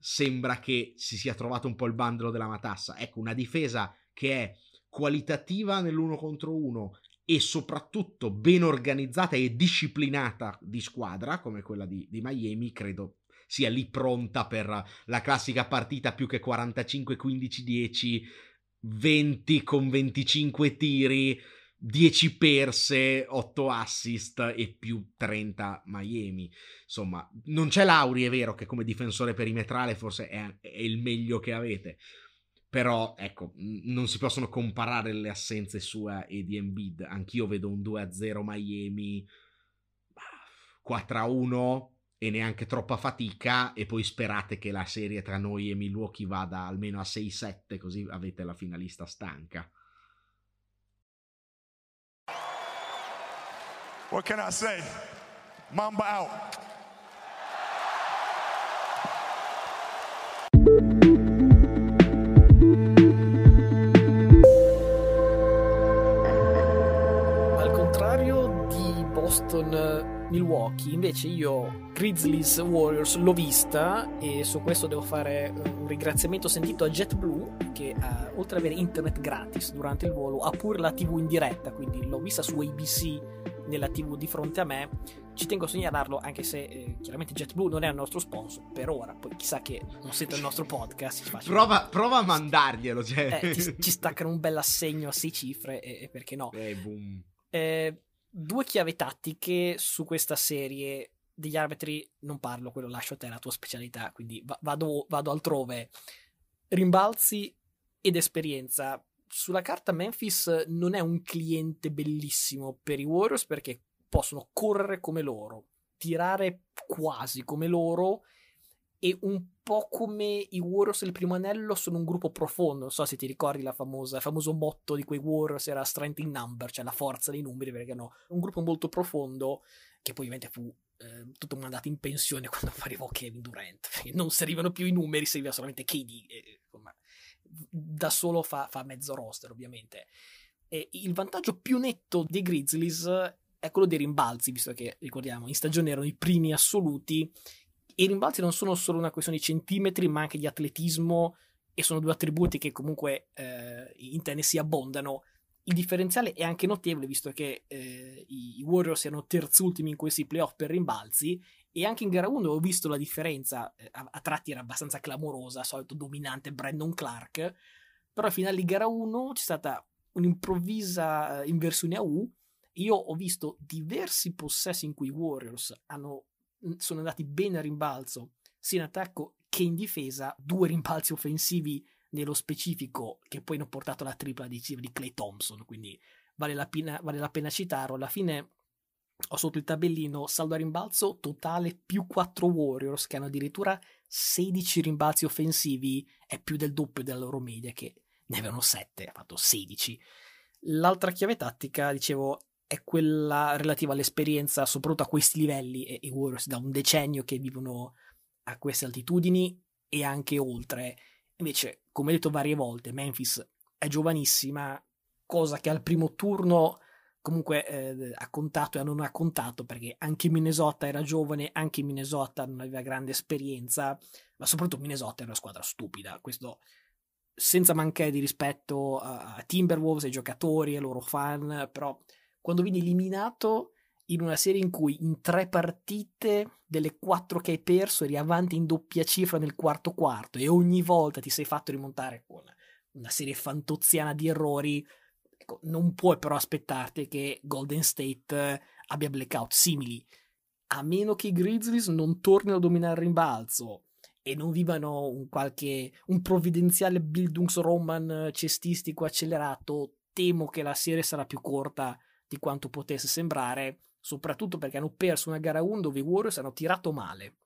[SPEAKER 2] sembra che si sia trovato un po' il bandolo della matassa. Ecco, una difesa che è qualitativa nell'uno contro uno e soprattutto ben organizzata e disciplinata di squadra, come quella di, di Miami, credo sia lì pronta per la classica partita più che 45-15-10, 20 con 25 tiri 10 perse, 8 assist e più 30 Miami. Insomma, non c'è Lauri, è vero che come difensore perimetrale forse è, è, il meglio che avete. Però, ecco, non si possono comparare le assenze sue e di Embiid. Anch'io vedo un 2-0 Miami, 4-1 e neanche troppa fatica e poi sperate che la serie tra noi e Milwaukee vada almeno a 6-7 così avete la finalista stanca.
[SPEAKER 3] What can I say? Mamba out.
[SPEAKER 1] Boston-Milwaukee, invece io Grizzlies Warriors l'ho vista e su questo devo fare un ringraziamento sentito a JetBlue che uh, oltre ad avere internet gratis durante il volo ha pure la TV in diretta, quindi l'ho vista su ABC nella TV di fronte a me. Ci tengo a segnalarlo, anche se eh, chiaramente JetBlue non è il nostro sponsor per ora. Poi chissà che non sente il nostro podcast.
[SPEAKER 2] Prova, prova, a mandarglielo. Cioè.
[SPEAKER 1] Eh, ci, ci, staccano un bel assegno a sei cifre, e, e perché no?
[SPEAKER 2] Eh.
[SPEAKER 1] Eh, due chiavi tattiche su questa serie. Degli arbitri non parlo, quello lascio a te la tua specialità, quindi va- vado, vado altrove. Rimbalzi ed esperienza sulla carta Memphis non è un cliente bellissimo per i Warriors perché possono correre come loro, tirare quasi come loro e un po' come i Warriors del primo anello sono un gruppo profondo, non so se ti ricordi la famosa, il famoso motto di quei Warriors era strength in number, cioè la forza dei numeri, perché no, un gruppo molto profondo che poi ovviamente fu eh, tutto mandato in pensione quando arrivò Kevin Durant, non servivano più i numeri, serviva solamente KD, e, insomma, da solo fa, fa mezzo roster, ovviamente. E il vantaggio più netto dei Grizzlies è quello dei rimbalzi, visto che ricordiamo, in stagione erano i primi assoluti. I rimbalzi non sono solo una questione di centimetri, ma anche di atletismo, e sono due attributi che comunque eh, in Tennessee abbondano. Il differenziale è anche notevole, visto che eh, i Warriors erano terzultimi in questi playoff per rimbalzi e anche in gara 1 ho visto la differenza, eh, a, a, tratti era abbastanza clamorosa, solito dominante Brandon Clark, però al finale di gara 1 c'è stata un'improvvisa eh, inversione a U. Io ho visto diversi possessi in cui i Warriors hanno, sono andati bene a rimbalzo, sia in attacco che in difesa, due rimbalzi offensivi nello specifico che poi hanno portato alla tripla decisiva di Clay Thompson, quindi vale la, pena, vale la pena citarlo. Alla fine ho sotto il tabellino saldo a rimbalzo totale più 4 Warriors che hanno addirittura 16 rimbalzi offensivi, è più del doppio della loro media che ne avevano 7, ha fatto 16. L'altra chiave tattica, dicevo, è quella relativa all'esperienza, soprattutto a questi livelli, e i Warriors da un decennio che vivono a queste altitudini e anche oltre. Invece, come detto varie volte, Memphis è giovanissima, cosa che al primo turno comunque eh, ha contato e non ha contato perché anche Minnesota era giovane, anche Minnesota non aveva grande esperienza, ma soprattutto Minnesota era una squadra stupida. Questo senza mancare di rispetto a, Timberwolves, ai giocatori, ai loro fan, però quando vieni eliminato in una serie in cui in tre partite delle quattro che hai perso eri avanti in doppia cifra nel quarto quarto e ogni volta ti sei fatto rimontare con una serie fantoziana di errori Ecco, non puoi però aspettarti che Golden State eh, abbia blackout simili, a meno che i Grizzlies non tornino a dominare il rimbalzo e non vivano un qualche un provvidenziale Bildungsroman cestistico accelerato, temo che la serie sarà più corta di quanto potesse sembrare, soprattutto perché hanno perso una gara 1 dove i Warriors hanno tirato male.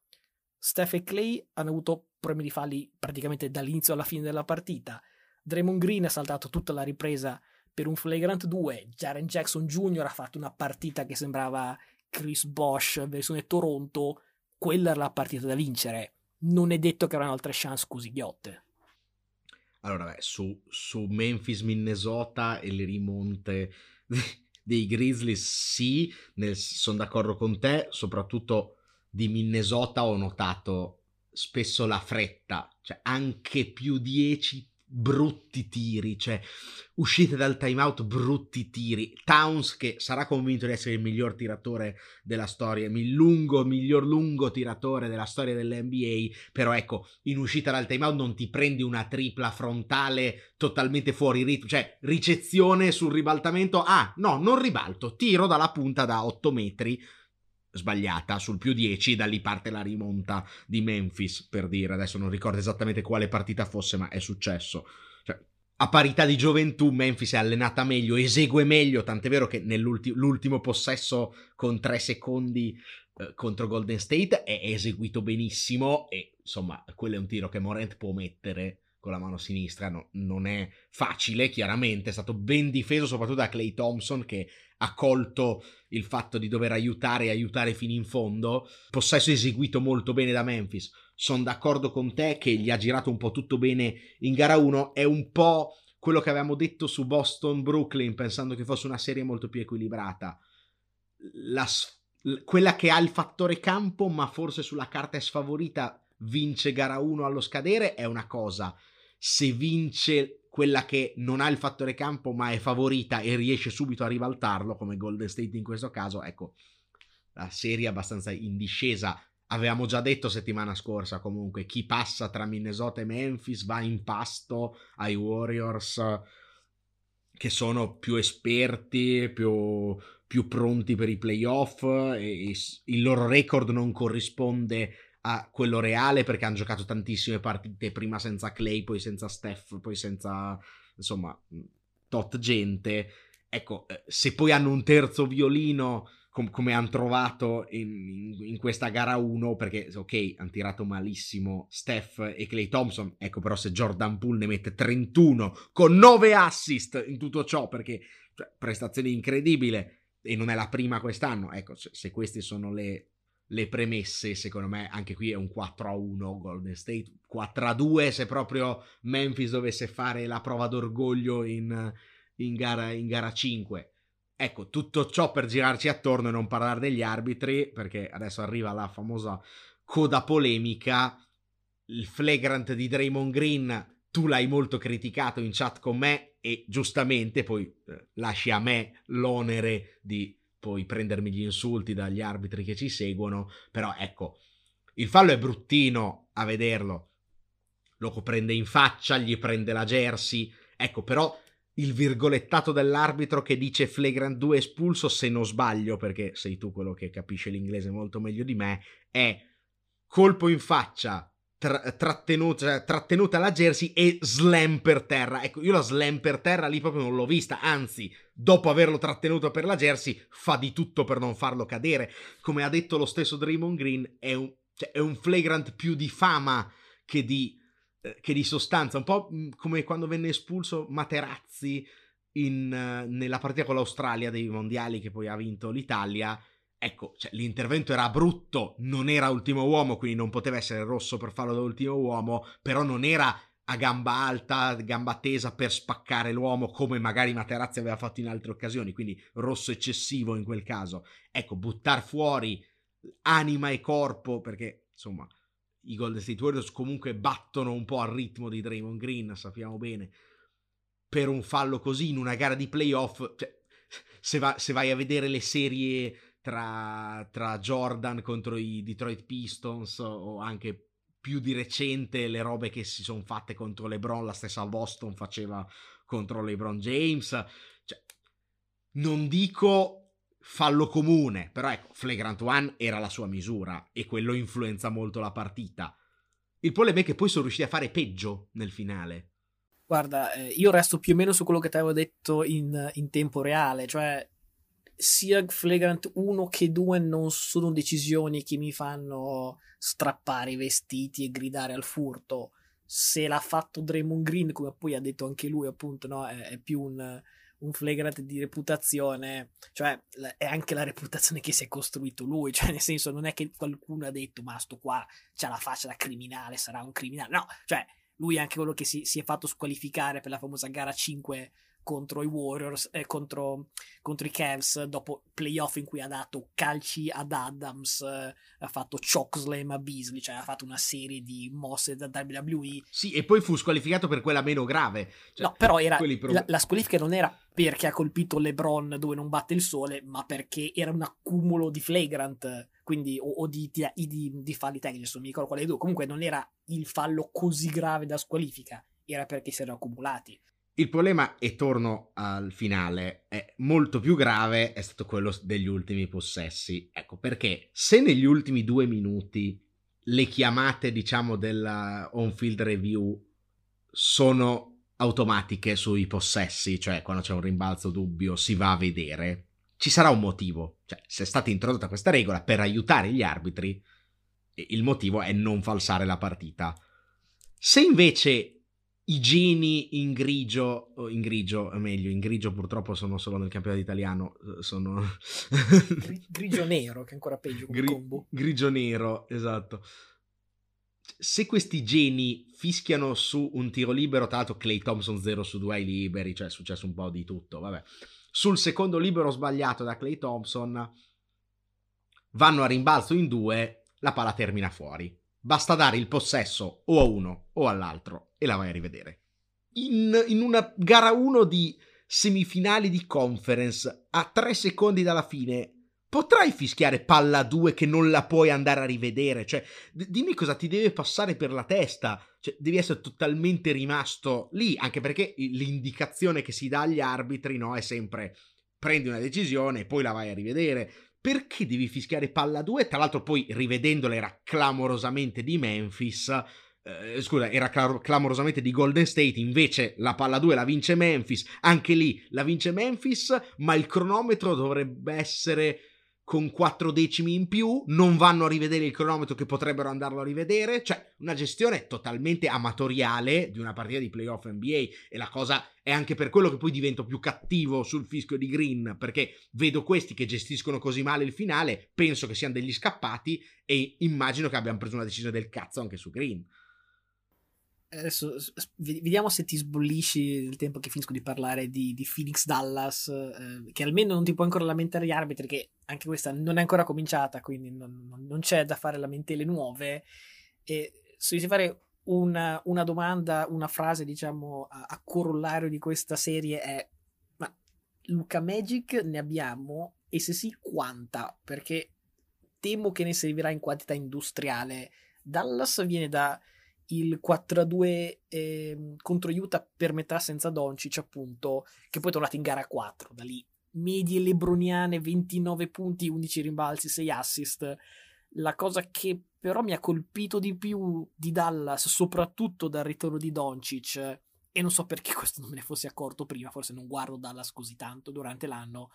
[SPEAKER 1] Steph e Clay hanno avuto problemi di falli praticamente dall'inizio alla fine della partita. Draymond Green ha saltato tutta la ripresa per un flagrant 2 Jaren Jackson Jr. ha fatto una partita che sembrava Chris Bosch versione Toronto, quella era la partita da vincere. Non è detto che avranno altre chance così ghiotte.
[SPEAKER 2] Allora, beh, su, su Memphis, Minnesota e le rimonte dei Grizzlies, sì, sono d'accordo con te, soprattutto di Minnesota ho notato spesso la fretta, cioè anche più 10 brutti tiri, cioè uscite dal timeout brutti tiri. Towns che sarà convinto di essere il miglior tiratore della storia, il lungo, miglior lungo tiratore della storia dell'NBA, però ecco, in uscita dal timeout non ti prendi una tripla frontale totalmente fuori ritmo, cioè ricezione sul ribaltamento, ah no, non ribalto, tiro dalla punta da 8 metri sbagliata sul più 10, da lì parte la rimonta di Memphis, per dire, adesso non ricordo esattamente quale partita fosse, ma è successo. Cioè, a parità di gioventù, Memphis è allenata meglio, esegue meglio, tant'è vero che nell'ultimo possesso con 3 secondi eh, contro Golden State è eseguito benissimo e insomma, quello è un tiro che Morant può mettere con la mano sinistra, no, non è facile, chiaramente, è stato ben difeso soprattutto da Clay Thompson che ha colto il fatto di dover aiutare e aiutare fino in fondo. Possesso eseguito molto bene da Memphis. Sono d'accordo con te che gli ha girato un po' tutto bene in gara 1. È un po' quello che avevamo detto su Boston-Brooklyn, pensando che fosse una serie molto più equilibrata. La, quella che ha il fattore campo, ma forse sulla carta è sfavorita, vince gara 1 allo scadere, è una cosa. Se vince quella che non ha il fattore campo, ma è favorita e riesce subito a ribaltarlo, come Golden State in questo caso, ecco, la serie abbastanza in discesa. Avevamo già detto settimana scorsa comunque chi passa tra Minnesota e Memphis va in pasto ai Warriors che sono più esperti, più, più pronti per i playoff e, il loro record non corrisponde a quello reale perché hanno giocato tantissime partite prima senza Clay, poi senza Steph, poi senza insomma tot gente. Ecco, eh, se poi hanno un terzo violino com- come hanno trovato in, in, questa gara 1, perché ok, hanno tirato malissimo Steph e Clay Thompson, ecco però se Jordan Poole ne mette 31 con 9 assist in tutto ciò, perché cioè, prestazione incredibile e non è la prima quest'anno, ecco, se, se queste sono le, le premesse, secondo me anche qui è un 4 a 1 Golden State, 4 a 2 se proprio Memphis dovesse fare la prova d'orgoglio in, in, gara, in gara 5. Ecco, tutto ciò per girarci attorno e non parlare degli arbitri, perché adesso arriva la famosa coda polemica, il flagrant di Draymond Green, tu l'hai molto criticato in chat con me e giustamente poi eh, lasci a me l'onere di poi prendermi gli insulti dagli arbitri che ci seguono, però ecco, il fallo è bruttino a vederlo, lo prende in faccia, gli prende la jersey, ecco, però il virgolettato dell'arbitro che dice flagrant 2 espulso, se non sbaglio, perché sei tu quello che capisce l'inglese molto meglio di me, è colpo in faccia, tra- trattenuta, cioè, trattenuta la jersey e slam per terra. Ecco, io la slam per terra lì proprio non l'ho vista, anzi, dopo averlo trattenuto per la jersey, fa di tutto per non farlo cadere. Come ha detto lo stesso Draymond Green, è un, cioè, è un flagrant più di fama che di eh, che di sostanza, un po' mm, come quando venne espulso Materazzi in, uh, nella partita con l'Australia dei mondiali che poi ha vinto l'Italia. Ecco, cioè, l'intervento era brutto, non era ultimo uomo, quindi non poteva essere rosso per farlo da ultimo uomo, però non era a gamba alta, gamba tesa per spaccare l'uomo come magari Materazzi aveva fatto in altre occasioni, quindi rosso eccessivo in quel caso. Ecco, buttar fuori anima e corpo, perché insomma i Golden State Warriors comunque battono un po' al ritmo di Draymond Green, sappiamo bene, per un fallo così in una gara di playoff, cioè, se, va, se vai a vedere le serie tra, tra, Jordan contro i Detroit Pistons o anche più di recente le robe che si sono fatte contro LeBron, la stessa Boston faceva contro LeBron James, cioè, non dico fallo comune, però ecco, Flagrant One era la sua misura e quello influenza molto la partita. Il problema è che poi sono riusciti a fare peggio nel finale.
[SPEAKER 1] Guarda, eh, io resto più o meno su quello che ti avevo detto in, in tempo reale, cioè sia Flagrant 1 che 2 non sono decisioni che mi fanno strappare i vestiti e gridare al furto. Se l'ha fatto Draymond Green, come poi ha detto anche lui, appunto, no, è, è più un, un flagrant di reputazione, cioè è anche la reputazione che si è costruito lui, cioè nel senso non è che qualcuno ha detto ma sto qua c'ha la faccia da criminale, sarà un criminale, no, cioè lui è anche quello che si, si è fatto squalificare per la famosa gara 5 contro i Warriors, eh, contro, contro, i Cavs, dopo playoff in cui ha dato calci ad Adams, eh, ha fatto chokeslam a Beasley, cioè ha fatto una serie di mosse da WWE.
[SPEAKER 2] Sì, e poi fu squalificato per quella meno grave. Cioè,
[SPEAKER 1] no, però era, pro... la, la, squalifica non era perché ha colpito LeBron dove non batte il sole, ma perché era un accumulo di flagrant, quindi, o, o di, di, di, di falli tecnici, non mi ricordo quale due. Comunque non era il fallo così grave da squalifica, era perché si erano accumulati.
[SPEAKER 2] Il problema, e torno al finale, è molto più grave, è stato quello degli ultimi possessi. Ecco, perché se negli ultimi due minuti le chiamate, diciamo, della on-field review sono automatiche sui possessi, cioè quando c'è un rimbalzo dubbio si va a vedere, ci sarà un motivo. Cioè, se è stata introdotta questa regola per aiutare gli arbitri, il motivo è non falsare la partita. Se invece i geni in grigio, in grigio, meglio, in grigio purtroppo sono solo nel campionato italiano, eh, sono...
[SPEAKER 1] grigio nero, che è ancora peggio come Gri- combo.
[SPEAKER 2] Grigio nero, esatto. Se questi geni fischiano su un tiro libero, tra l'altro Clay Thompson 0 su 2 ai liberi, cioè è successo un po' di tutto, vabbè. Sul secondo libero sbagliato da Clay Thompson, vanno a rimbalzo in due, la palla termina fuori. Basta dare il possesso o a uno o all'altro e la vai a rivedere. In, in una gara 1 di semifinali di conference, a tre secondi dalla fine, potrai fischiare palla 2 che non la puoi andare a rivedere? Cioè, d- dimmi cosa ti deve passare per la testa. Cioè, devi essere totalmente rimasto lì, anche perché l'indicazione che si dà agli arbitri no, è sempre prendi una decisione e poi la vai a rivedere. Perché devi fischiare palla 2? Tra l'altro poi rivedendola era clamorosamente di Memphis. Eh, scusa, era clamorosamente di Golden State, invece la palla 2 la vince Memphis, anche lì la vince Memphis, ma il cronometro dovrebbe essere con 4 decimi in più, non vanno a rivedere il cronometro che potrebbero andarlo a rivedere, cioè una gestione totalmente amatoriale di una partita di playoff NBA e la cosa è anche per quello che poi divento più cattivo sul fischio di Green, perché vedo questi che gestiscono così male il finale, penso che siano degli scappati e immagino che abbiano preso una decisione del cazzo anche su Green.
[SPEAKER 1] Adesso vediamo se ti sbollisci il tempo che finisco di parlare di, di Phoenix Dallas, eh, che almeno non ti puoi ancora lamentare gli arbitri, che anche questa non è ancora cominciata, quindi non, non c'è da fare lamentele nuove. E se dovessi fare una, una, domanda, una frase, diciamo, a, a, corollario di questa serie è: ma Luca Magic ne abbiamo? E se sì, quanta? Perché temo che ne servirà in quantità industriale. Dallas viene da il 4-2 eh, contro Utah per metà senza Doncic, appunto, che poi è tornato in gara 4. Da lì medie lebroniane, 29 punti, 11 rimbalzi, 6 assist. La cosa che però mi ha colpito di più di Dallas, soprattutto dal ritorno di Doncic, e non so perché questo non me ne fossi accorto prima, forse non guardo Dallas così tanto durante l'anno,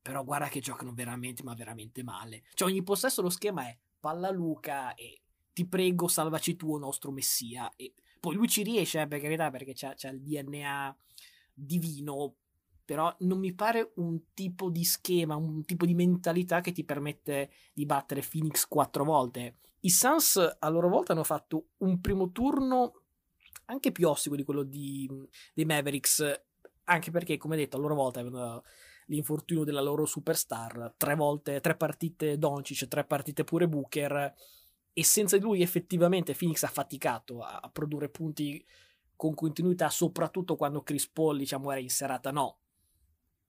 [SPEAKER 1] però guarda che giocano veramente, ma veramente male. Cioè ogni possesso lo schema è palla Luca e ti prego salvaci tu, nostro messia. E poi lui ci riesce, eh, per carità, perché c'ha, c'ha il DNA divino, però non mi pare un tipo di schema, un tipo di mentalità che ti permette di battere Phoenix quattro volte. I Suns a loro volta hanno fatto un primo turno anche più ostico di quello di, dei Mavericks, anche perché, come detto, a loro volta avevano l'infortunio della loro superstar, tre volte, tre partite Doncic, tre partite pure Booker, e senza di lui effettivamente Phoenix ha faticato a, a produrre punti con continuità, soprattutto quando Chris Paul diciamo era in serata no.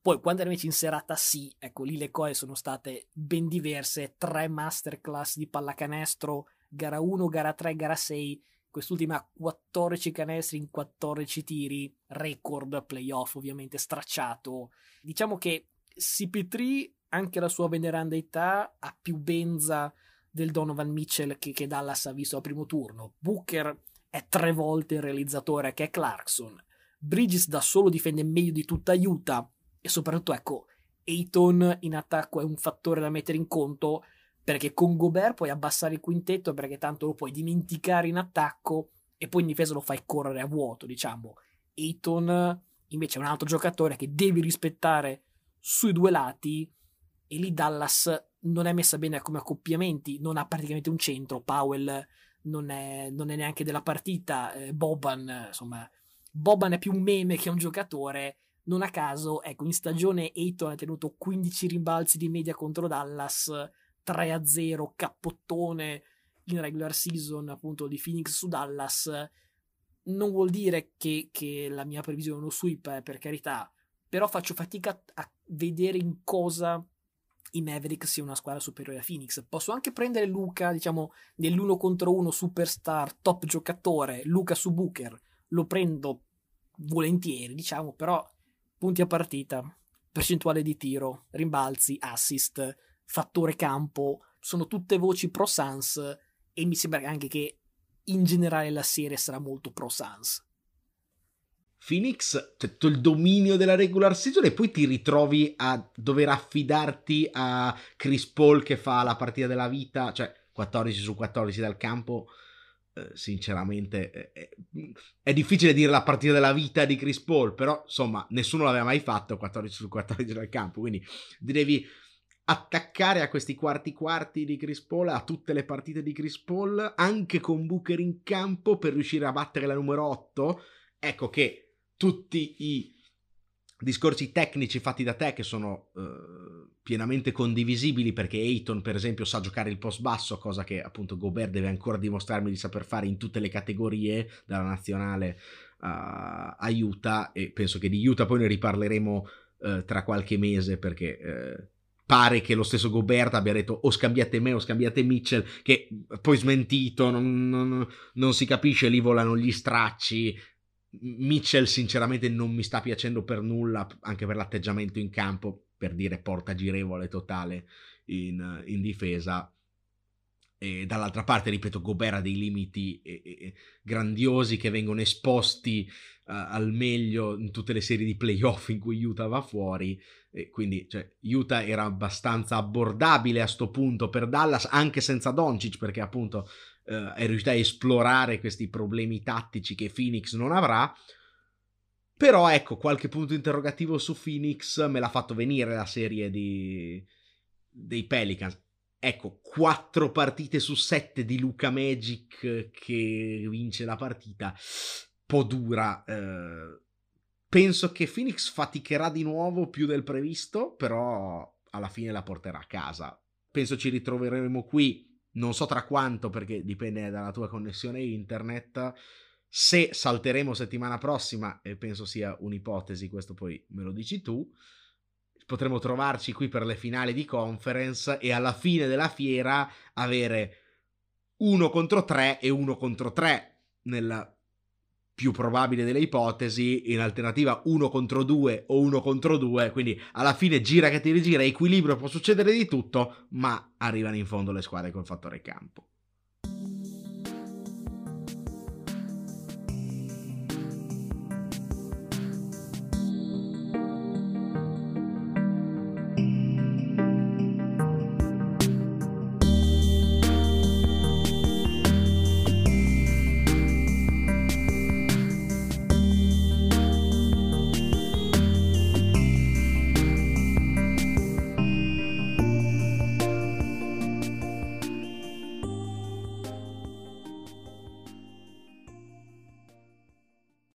[SPEAKER 1] Poi quando era invece in serata sì, ecco lì le cose sono state ben diverse, tre masterclass di pallacanestro, gara 1, gara 3, gara 6, quest'ultima 14 canestri in 14 tiri, record playoff ovviamente stracciato. Diciamo che CP3 anche la sua veneranda età ha più benza del Donovan Mitchell che, che Dallas ha visto al primo turno. Booker è tre volte il realizzatore che è Clarkson. Bridges da solo difende meglio di tutta Utah e soprattutto ecco Ayton in attacco è un fattore da mettere in conto perché con Gobert puoi abbassare il quintetto perché tanto lo puoi dimenticare in attacco e poi in difesa lo fai correre a vuoto diciamo Ayton invece è un altro giocatore che devi rispettare sui due lati e lì Dallas non è messa bene come accoppiamenti, non ha praticamente un centro, Powell non è, non è neanche della partita, eh, Boban, insomma, Boban è più un meme che un giocatore, non a caso, ecco, in stagione Ayton ha tenuto 15 rimbalzi di media contro Dallas, 3-0, cappottone in regular season appunto di Phoenix su Dallas, non vuol dire che, che la mia previsione è uno sweep, eh, per carità, però faccio fatica a vedere in cosa i Mavericks sia una squadra superiore a Phoenix. Posso anche prendere Luca, diciamo, nell'uno contro uno superstar, top giocatore, Luca su Booker, lo prendo volentieri, diciamo, però punti a partita, percentuale di tiro, rimbalzi, assist, fattore campo, sono tutte voci pro Sans e mi sembra anche che in generale la serie sarà molto pro Sans.
[SPEAKER 2] Phoenix, cioè, il dominio della regular season e poi ti ritrovi a dover affidarti a Chris Paul che fa la partita della vita, cioè 14 su 14 dal campo. Eh, sinceramente è, è, è, difficile dire la partita della vita di Chris Paul, però insomma nessuno l'aveva mai fatto 14 su 14 dal campo, quindi devi attaccare a questi quarti quarti di Chris Paul, a tutte le partite di Chris Paul, anche con Booker in campo per riuscire a battere la numero 8. Ecco che tutti i discorsi tecnici fatti da te che sono uh, pienamente condivisibili perché Ayton per esempio sa giocare il post basso, cosa che appunto Gobert deve ancora dimostrarmi di saper fare in tutte le categorie, dalla nazionale a, a Utah e penso che di Utah poi ne riparleremo uh, tra qualche mese perché... Uh, pare che lo stesso Gobert abbia detto o scambiate me o scambiate Mitchell, che poi smentito, non, non, non si capisce, lì volano gli stracci. Mitchell sinceramente non mi sta piacendo per nulla, anche per l'atteggiamento in campo, per dire porta girevole totale in, in difesa. E dall'altra parte, ripeto, Gobert ha dei limiti eh, eh, grandiosi che vengono esposti uh, al meglio in tutte le serie di playoff in cui Utah va fuori. E quindi cioè, Utah era abbastanza abbordabile a sto punto per Dallas anche senza Doncic perché appunto eh, è riuscita a esplorare questi problemi tattici che Phoenix non avrà però ecco qualche punto interrogativo su Phoenix me l'ha fatto venire la serie di... dei Pelicans ecco, quattro partite su sette di Luca Magic che vince la partita, po' dura. Eh, Penso che Phoenix faticherà di nuovo più del previsto, però alla fine la porterà a casa. Penso ci ritroveremo qui, non so tra quanto perché dipende dalla tua connessione internet. Se salteremo settimana prossima, e penso sia un'ipotesi, questo poi me lo dici tu, potremo trovarci qui per le finali di conference e alla fine della fiera avere uno contro tre e uno contro tre nella più probabile delle ipotesi, in alternativa 1 contro 2 o 1 contro 2, quindi alla fine gira che ti rigira, equilibrio, può succedere di tutto, ma arrivano in fondo le squadre col fattore campo.